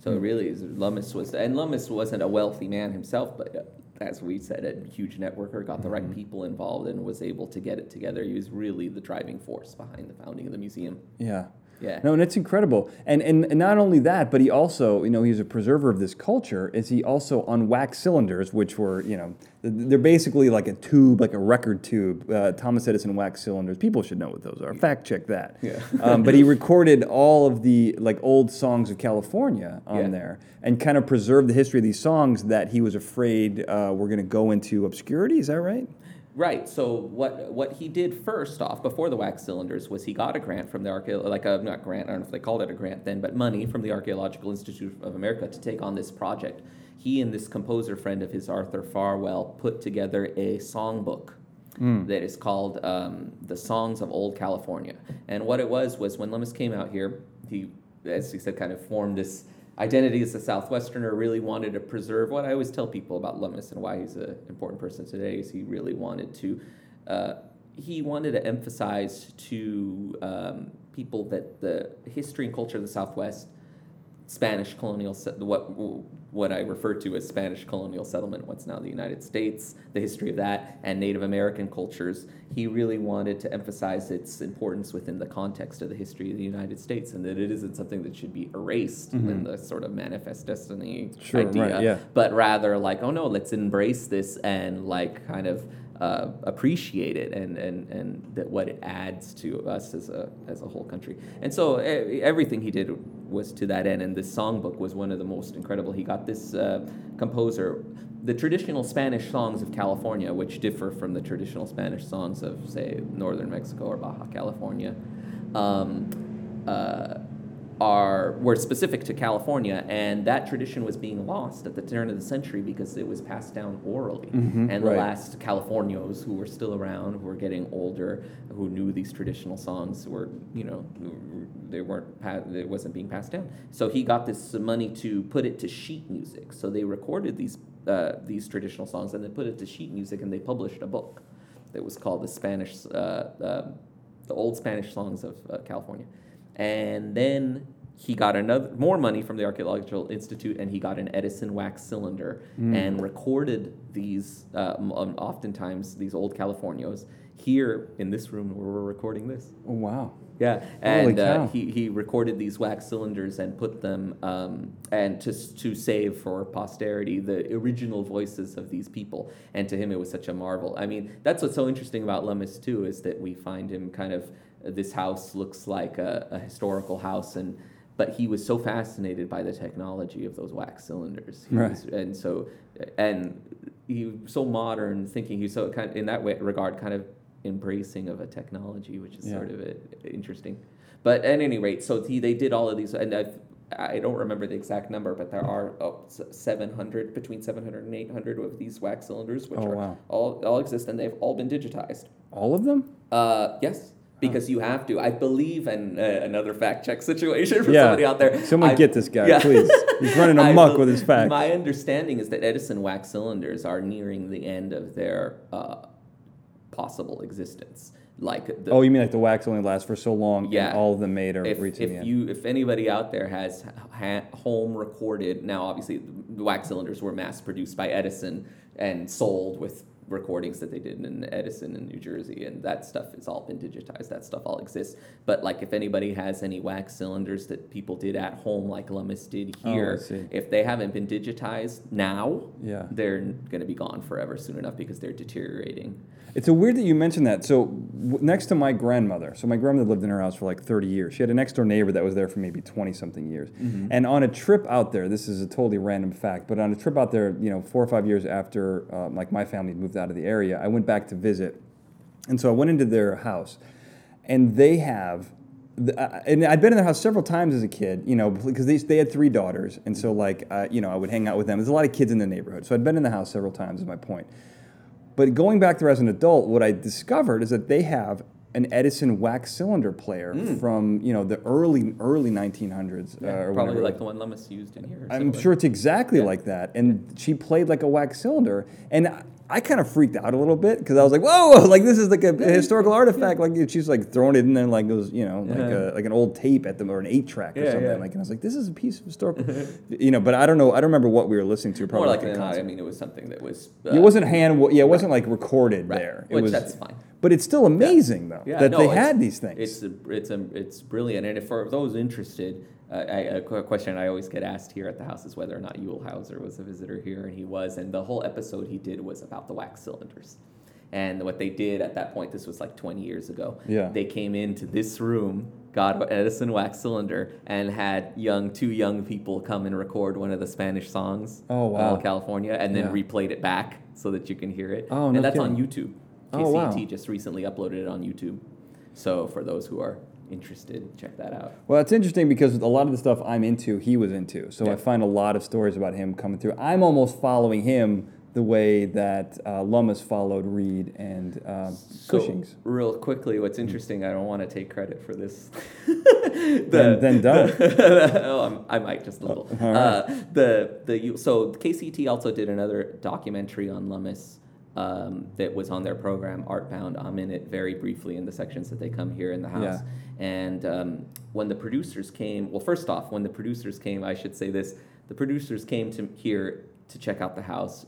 So it really, is, Lummis was, and Lummis wasn't a wealthy man himself, but uh, as we said, a huge networker, got the right mm-hmm. people involved, and was able to get it together. He was really the driving force behind the founding of the museum. Yeah. Yeah. No, and it's incredible. And, and and not only that, but he also, you know, he's a preserver of this culture. Is he also on wax cylinders, which were, you know, they're basically like a tube, like a record tube. Uh, Thomas Edison wax cylinders. People should know what those are. Fact check that. Yeah. um, but he recorded all of the like old songs of California on Yeah. there, and kind of preserved the history of these songs that he was afraid uh, were going to go into obscurity. Is that right? Right. So what what he did first off before the wax cylinders was he got a grant from the archeo like a not grant I don't know if they called it a grant then but money from the Archaeological Institute of America to take on this project. He and this composer friend of his Arthur Farwell put together a songbook that is called um, the Songs of Old California. And what it was was when Lummis came out here, he as he said kind of formed this identity as a Southwesterner, really wanted to preserve. What I always tell people about Lummis and why he's an important person today is he really wanted to, uh, he wanted to emphasize to um, people that the history and culture of the Southwest, Spanish colonial, what what I refer to as Spanish colonial settlement, what's now the United States, the history of that, and Native American cultures. He really wanted to emphasize its importance within the context of the history of the United States, and that it isn't something that should be erased in the sort of manifest destiny Mm-hmm. Sure, right, idea, yeah. but rather like, oh no, let's embrace this and like kind of uh, appreciate it and, and, and that what it adds to us as a, as a whole country. And so everything he did was to that end. And this songbook was one of the most incredible. He got this uh, composer, the traditional Spanish songs of California, which differ from the traditional Spanish songs of, say, northern Mexico or Baja California. Um, uh, are were specific to California, and that tradition was being lost at the turn of the century because it was passed down orally. and the last Californios who were still around, who were getting older, who knew these traditional songs, were you know they weren't it wasn't being passed down. So he got this money to put it to sheet music. So they recorded these uh, these traditional songs and they put it to sheet music, and they published a book that was called the Spanish. Uh, uh, the old Spanish songs of uh, California. And then he got another more money from the Archaeological Institute, and he got an Edison wax cylinder and recorded these. Uh, um, oftentimes, these old Californios here in this room where we're recording this. Oh wow. Yeah, and uh, he, he recorded these wax cylinders and put them um, and to to save for posterity the original voices of these people. And to him, it was such a marvel. I mean, that's what's so interesting about Lummis too is that we find him kind of this house looks like a, a historical house and. But he was so fascinated by the technology of those wax cylinders, He Right. was- and so, and he was so modern thinking. He's so kind in that way regard, kind of embracing of a technology, which is Yeah. sort of uh interesting. But at any rate, so he, they did all of these, and I've, I don't remember the exact number, but there are oh, 700, between 700 and 800 of these wax cylinders, which Oh, are wow. all, all exist, and they've all been digitized. All of them? Uh, yes, because you have to. I believe, and uh, another fact check situation for Yeah. somebody out there. Someone I- get this guy, yeah. please. He's running amok bel- with his facts. My understanding is that Edison wax cylinders are nearing the end of their uh, possible existence. Like the, Oh, you mean like the wax only lasts for so long? Yeah. And all of them made are if, reaching the end. you if anybody out there has ha- home recorded now obviously the wax cylinders were mass produced by edison and sold with recordings that they did in Edison in New Jersey, and that stuff has all been digitized. That stuff all exists. But like, if anybody has any wax cylinders that people did at home, like Lummis did Oh, here, see. if they haven't been digitized now, Yeah. they're going to be gone forever soon enough because they're deteriorating. It's a weird that you mentioned that. So w- next to my grandmother, so my grandmother lived in her house for like 30 years. She had a next door neighbor that was there for maybe 20 something years. And on a trip out there, this is a totally random fact, but on a trip out there, you know, four or five years after uh, like my family moved out of the area, I went back to visit. And so I went into their house, and they have. uh, And I'd been in their house several times as a kid, you know, because they, they had three daughters, and so like, uh, you know, I would hang out with them. There's a lot of kids in the neighborhood, so I'd been in the house several times. Is my point. But going back there as an adult, what I discovered is that they have an Edison wax cylinder player from you know the early early 1900s uh, or Probably whenever. like the one Lummis used in here. I'm sure it's exactly like that. And she played like a wax cylinder, and I, kind of freaked out a little bit because I was like, "Whoa, like this is like a, a historical artifact." Like she's like throwing it in there like it was you know like a, like an old tape at them or an eight track or Yeah, something. yeah. Like, and I was like, "This is a piece of historical," you know. But I don't know. I don't remember what we were listening to. Probably More like a an, I mean, it was something that was. Uh, It wasn't hand. Yeah, it wasn't like recorded Right. there. It Which was. that's fine. But it's still amazing though that no, they had these things. It's a, it's a, it's brilliant, and if for those interested, uh, I, a question I always get asked here at the house is whether or not Huell Howser was a visitor here, and he was, and the whole episode he did was about the wax cylinders. And what they did at that point, this was like 20 years ago. Yeah. They came into this room, got an Edison wax cylinder, and had young two young people come and record one of the Spanish songs. Oh, wow. uh, California, and then Yeah. replayed it back so that you can hear it. Oh, and no that's on kidding. YouTube. Oh, KCET wow. just recently uploaded it on YouTube. So for those who are interested, check that out. Well, it's interesting because a lot of the stuff I'm into, he was into. So Yeah. I find a lot of stories about him coming through. I'm almost following him the way that uh, Lummis followed Reid and uh, So Cushing's. real quickly, what's interesting, I don't want to take credit for this. Then- then don't. oh, I'm- I might just a little. all right. uh, the the you- so KCET also did another documentary on Lummis. Um, that was on their program Artbound. I'm in it very briefly in the sections that they come here in the house. And um, when the producers came, well, first off, when the producers came, I should say this: the producers came to here to check out the house,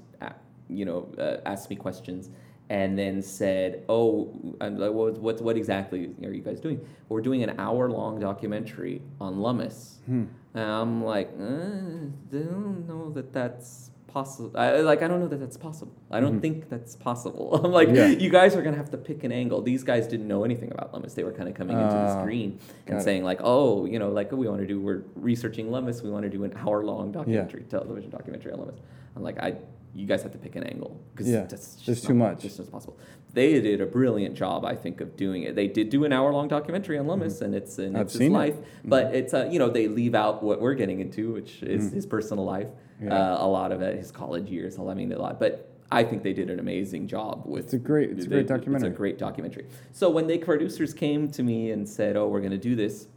you know, uh, asked me questions, and then said, "Oh, I'm like, what, what, what exactly are you guys doing? We're doing an hour-long documentary on Lummis." Hmm. And I'm like, uh, I don't know that that's possible. I, like, I don't know that that's possible. I don't think that's possible. I'm like, Mm-hmm. Yeah. you guys are gonna have to pick an angle. These guys didn't know anything about Lummis. They were kind of coming into the Ah, screen and it. saying like, oh, you know, like we want to do. We're researching Lummis. We want to do an hour-long documentary, television documentary on Lummis. I'm like, I, you guys have to pick an angle because Yeah, that's just there's not- too much. Just as possible. They did a brilliant job, I think, of doing it. They did do an hour-long documentary on Lummis, and it's Mm-hmm. I've it's his seen it. life. But it's uh, you know they leave out what we're getting into, which is his personal life. Yeah. Uh, a lot of it, his college years. I mean, a lot. But I think they did an amazing job with. It's a great- it's a great documentary. It's a great documentary. So when the producers came to me and said, "Oh, we're going to do this,"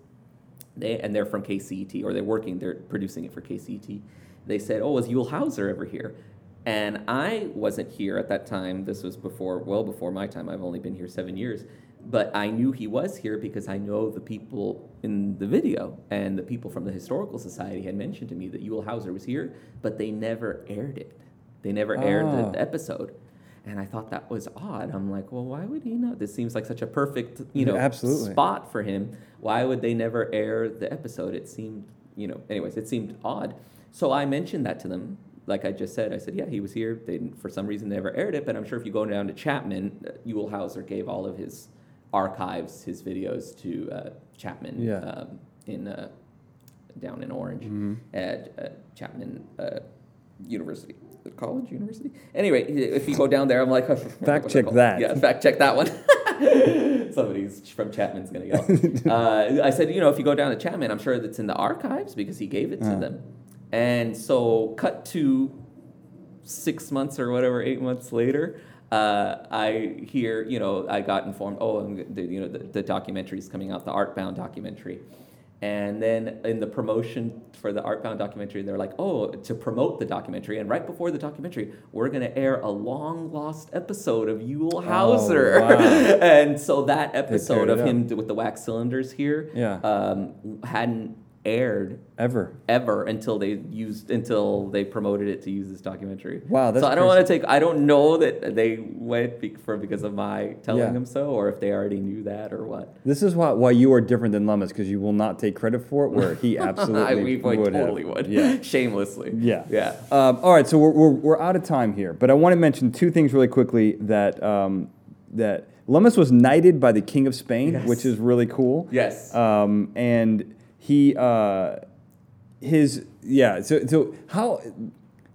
they and they're from KCET or they're working, they're producing it for KCET. They said, "Oh, was Huell Howser ever here?" And I wasn't here at that time. This was before, well before my time. I've only been here seven years, but I knew he was here because I know the people in the video, and the people from the historical society had mentioned to me that Huell Howser was here, but they never aired it. They never aired the, the episode. And I thought that was odd. I'm like, well, why would he know? This seems like such a perfect, you Yeah, know, absolutely. spot for him. Why would they never air the episode? It seemed, you know, anyways, it seemed odd. So I mentioned that to them. Like I just said, I said, yeah, he was here. They, didn't- for some reason, they never aired it. But I'm sure if you go down to Chapman, uh, Huell Howser gave all of his archives, his videos to uh, Chapman Yeah. um, in uh, down in Orange Mm-hmm. at uh, Chapman uh, University. College, university. Anyway, if you go down there, I'm like, Fact check that. Yeah, fact check that one. Somebody's from Chapman's gonna yell. uh, I said, you know, if you go down to Chapman, I'm sure that's in the archives because he gave it to them. And so, cut to six months or whatever, eight months later, uh, I hear, you know, I got informed, oh, the, you know, the, the documentary is coming out, the Artbound documentary. And then in the promotion for the Artbound documentary, they're like, oh, to promote the documentary. And right before the documentary, we're going to air a long lost episode of Huell Howser. wow. and so that episode of up. him with the wax cylinders here Yeah. um, hadn't aired Ever. ever until they used until they promoted it to use this documentary. Wow, that's so I don't want to take. I don't know that they went be- for because of my telling Yeah. them so, or if they already knew that or what. This is why why you are different than Lummis because you will not take credit for it, where he absolutely I, we would would have. totally would. Yeah. shamelessly. Yeah. yeah. Um, all right, so we're, we're, we're out of time here, but I want to mention two things really quickly that um, that Lummis was knighted by the King of Spain, Yes. which is really cool. Yes. Um, and he uh, his yeah. So so how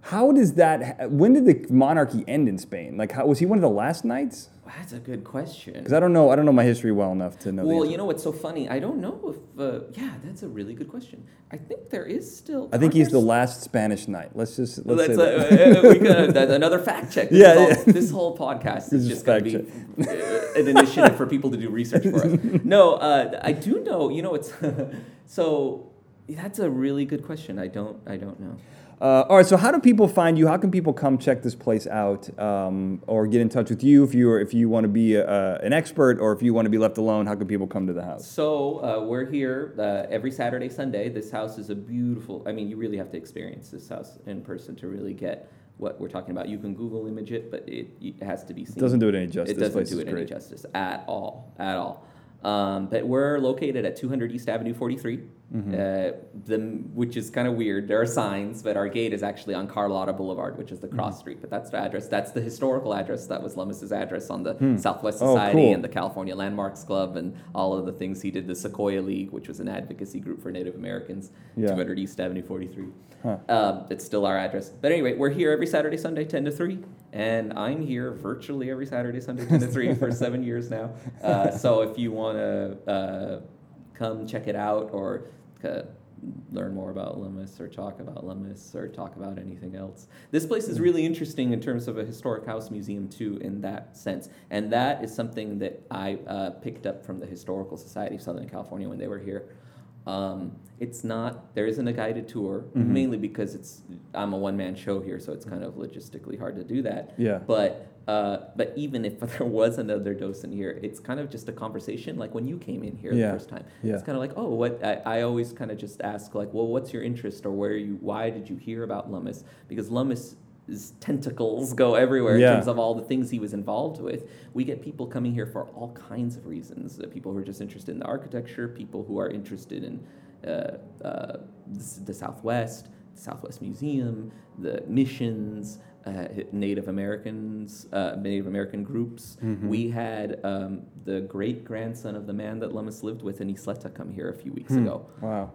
how does that? When did the monarchy end in Spain? Like, how was he one of the last knights? That's a good question. Because I don't know. I don't know my history well enough to know. Well, you know what's so funny? I don't know if. Uh, yeah, that's a really good question. I think there is still. I think he's the last Spanish knight. Let's just let's say that. uh, uh, we could, that's another fact check. This Yeah, all- yeah. This whole podcast is is just going to be uh, an initiative for people to do research for us. No, uh, I do know. You know, it's so. That's a really good question. I don't. I don't know. Uh, all right. So, how do people find you? How can people come check this place out, um, or get in touch with you if you if you want to be a, an expert, or if you want to be left alone? How can people come to the house? So uh, we're here uh, every Saturday, Sunday. This house is a beautiful. I mean, you really have to experience this house in person to really get what we're talking about. You can Google image it, but it, it has to be seen. doesn't do it any justice. It This doesn't place do it any justice at all, at all. Um, but we're located at 200 East Avenue 43, Mm-hmm. uh, the, which is kind of weird. There are signs, but our gate is actually on Carlota Boulevard, which is the Mm-hmm. cross street. But that's the address. That's the historical address. That was Lummis's address on the Southwest Oh, Society cool. and the California Landmarks Club and all of the things he did. The Sequoia League, which was an advocacy group for Native Americans, Yeah. 200 East Avenue 43. Huh. Um, it's still our address. But anyway, we're here every Saturday, Sunday, 10 to 3. And I'm here virtually every Saturday, Sunday, 10 to 3 for seven years now. Uh, so if you want to uh, come check it out or uh, learn more about Lummis or talk about Lummis or talk about anything else, this place is really interesting in terms of a historic house museum, too, in that sense. And that is something that I uh, picked up from the Historical Society of Southern California when they were here. Um, it's not there isn't a guided tour Mm-hmm. mainly because it's I'm a one man show here, so it's kind of logistically hard to do that. Yeah. But uh, but even if there was another docent here, it's kind of just a conversation. Like when you came in here Yeah. the first time, Yeah. it's kind of like, oh, what? I, I always kind of just ask like, well, what's your interest or where you? Why did you hear about Lummis? Because Lummis. His tentacles go everywhere Yeah. in terms of all the things he was involved with. We get people coming here for all kinds of reasons. Uh, people who are just interested in the architecture, people who are interested in uh, uh, the, the Southwest, the Southwest Museum, the missions, uh, Native Americans, uh, Native American groups. Mm-hmm. We had um, the great grandson of the man that Lummis lived with in Isleta come here a few weeks Hmm. ago Wow.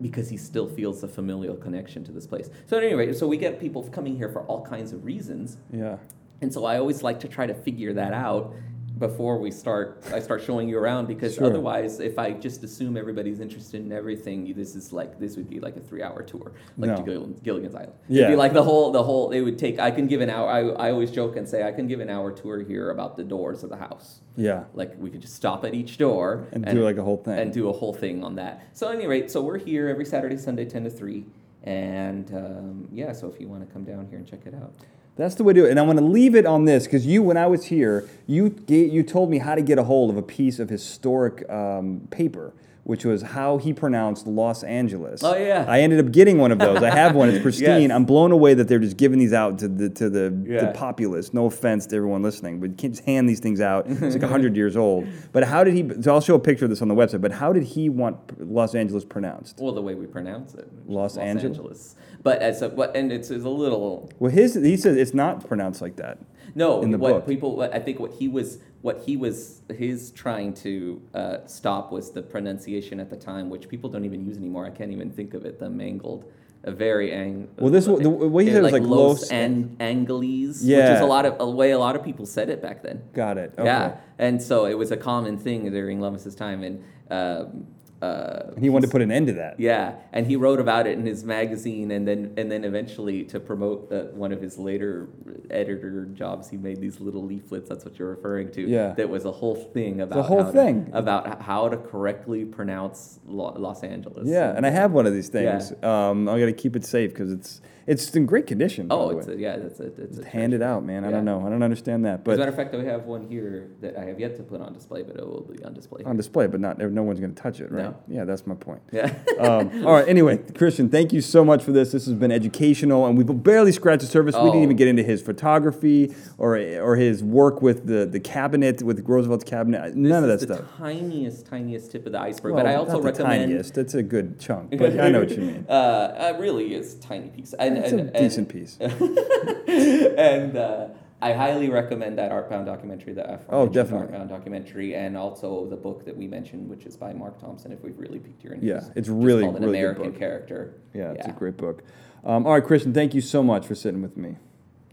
Because he still feels a familial connection to this place. So anyway, so we get people coming here for all kinds of reasons. Yeah. And so I always like to try to figure that out before we start I start showing you around because Sure. otherwise if I just assume everybody's interested in everything this is like this would be like a 3 hour tour like No. to Gill- Gilligan's Island. Yeah. It'd be like the whole the whole it would take I can give an hour I, I always joke and say I can give an hour tour here about the doors of the house. Yeah. Like we could just stop at each door And do like a whole thing. and do a whole thing on that. So at any rate, so we're here every Saturday, Sunday, ten to three, and um, yeah. So if you want to come down here and check it out, That's the way to do it. And I want to leave it on this because you, when I was here, you you told me how to get a hold of a piece of historic um, paper which was how he pronounced Los Angeles. Oh, yeah. I ended up getting one of those. I have one. It's pristine. Yes. I'm blown away that they're just giving these out to the to the, the populace. No offense to everyone listening, but you can't just hand these things out. It's like hundred years old. But how did he? So I'll show a picture of this on the website. But how did he want Los Angeles pronounced? Well, the way we pronounce it, is Los Angeles? But as a, what, and it's, it's a little Well, his he says it's not pronounced like that. no. In the what book. people, what, I think what he was, what he was, his trying to uh, stop was the pronunciation at the time, which people don't even use anymore. I can't even think of it. The mangled, a very ang. Well, this wa- the way he said it was like Los Los- An- Angeles, which is a lot of a way a lot of people said it back then. Got it. Okay. Yeah, and so it was a common thing during Lummis's time, and um, uh, And he wanted to put an end to that. yeah, and he wrote about it in his magazine, and then and then eventually to promote uh, one of his later editor jobs, he made these little leaflets. That's what you're referring to. Yeah. that was a whole thing about the whole how thing. to, about how to correctly pronounce Lo- Los Angeles. Yeah, and I have one of these things. Yeah. Um, I got to keep it safe because it's it's in great condition. Oh, it's a, yeah, it's a, it's a hand it out, man. I don't know. I don't understand that, But As a matter of fact, we have one here that I have yet to put on display, but it will be on display. on display, but not no one's going to touch it, right? No. Yeah, that's my point. yeah. um, all right. Anyway, Christian, thank you so much for this. This has been educational, and we've barely scratched the surface. We didn't Oh. even get into his photography or or his work with the the cabinet with Roosevelt's cabinet. None of that stuff. tiniest, tiniest tip of the iceberg. Well, but I also not the recommend. tiniest. It's a good chunk, but I know what you mean. Uh, it really is a tiny piece. And, It's and, a decent piece. and uh, I highly recommend that Artbound documentary, the Oh, definitely. Artbound documentary, and also the book that we mentioned, which is by Mark Thompson. If we've really piqued your interest, Yeah, it's really, called an really good American book. character. Yeah, it's a great book. Um, all right, Christian, thank you so much for sitting with me.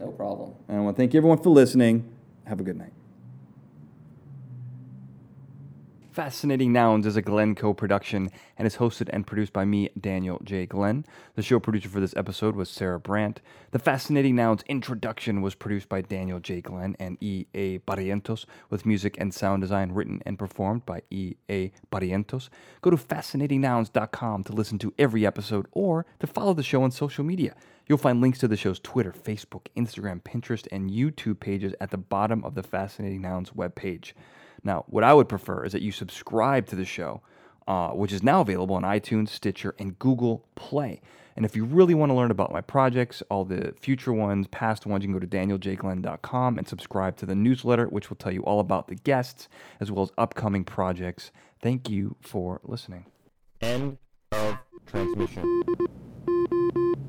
No problem. And I want to thank everyone for listening. Have a good night. Fascinating Nouns is a Glencoe production and is hosted and produced by me, Daniel J. Glenn. The show producer for this episode was Sarah Brandt. The Fascinating Nouns introduction was produced by Daniel J. Glenn and E. A. Barrientos, with music and sound design written and performed by E. A. Barrientos. Go to fascinatingnouns.com to listen to every episode or to follow the show on social media. You'll find links to the show's Twitter, Facebook, Instagram, Pinterest, and YouTube pages at the bottom of the Fascinating Nouns webpage. Now, what I would prefer is that you subscribe to the show, uh, which is now available on iTunes, Stitcher, and Google Play. And if you really want to learn about my projects, all the future ones, past ones, you can go to danieljglenn.com and subscribe to the newsletter, which will tell you all about the guests as well as upcoming projects. Thank you for listening. End of transmission.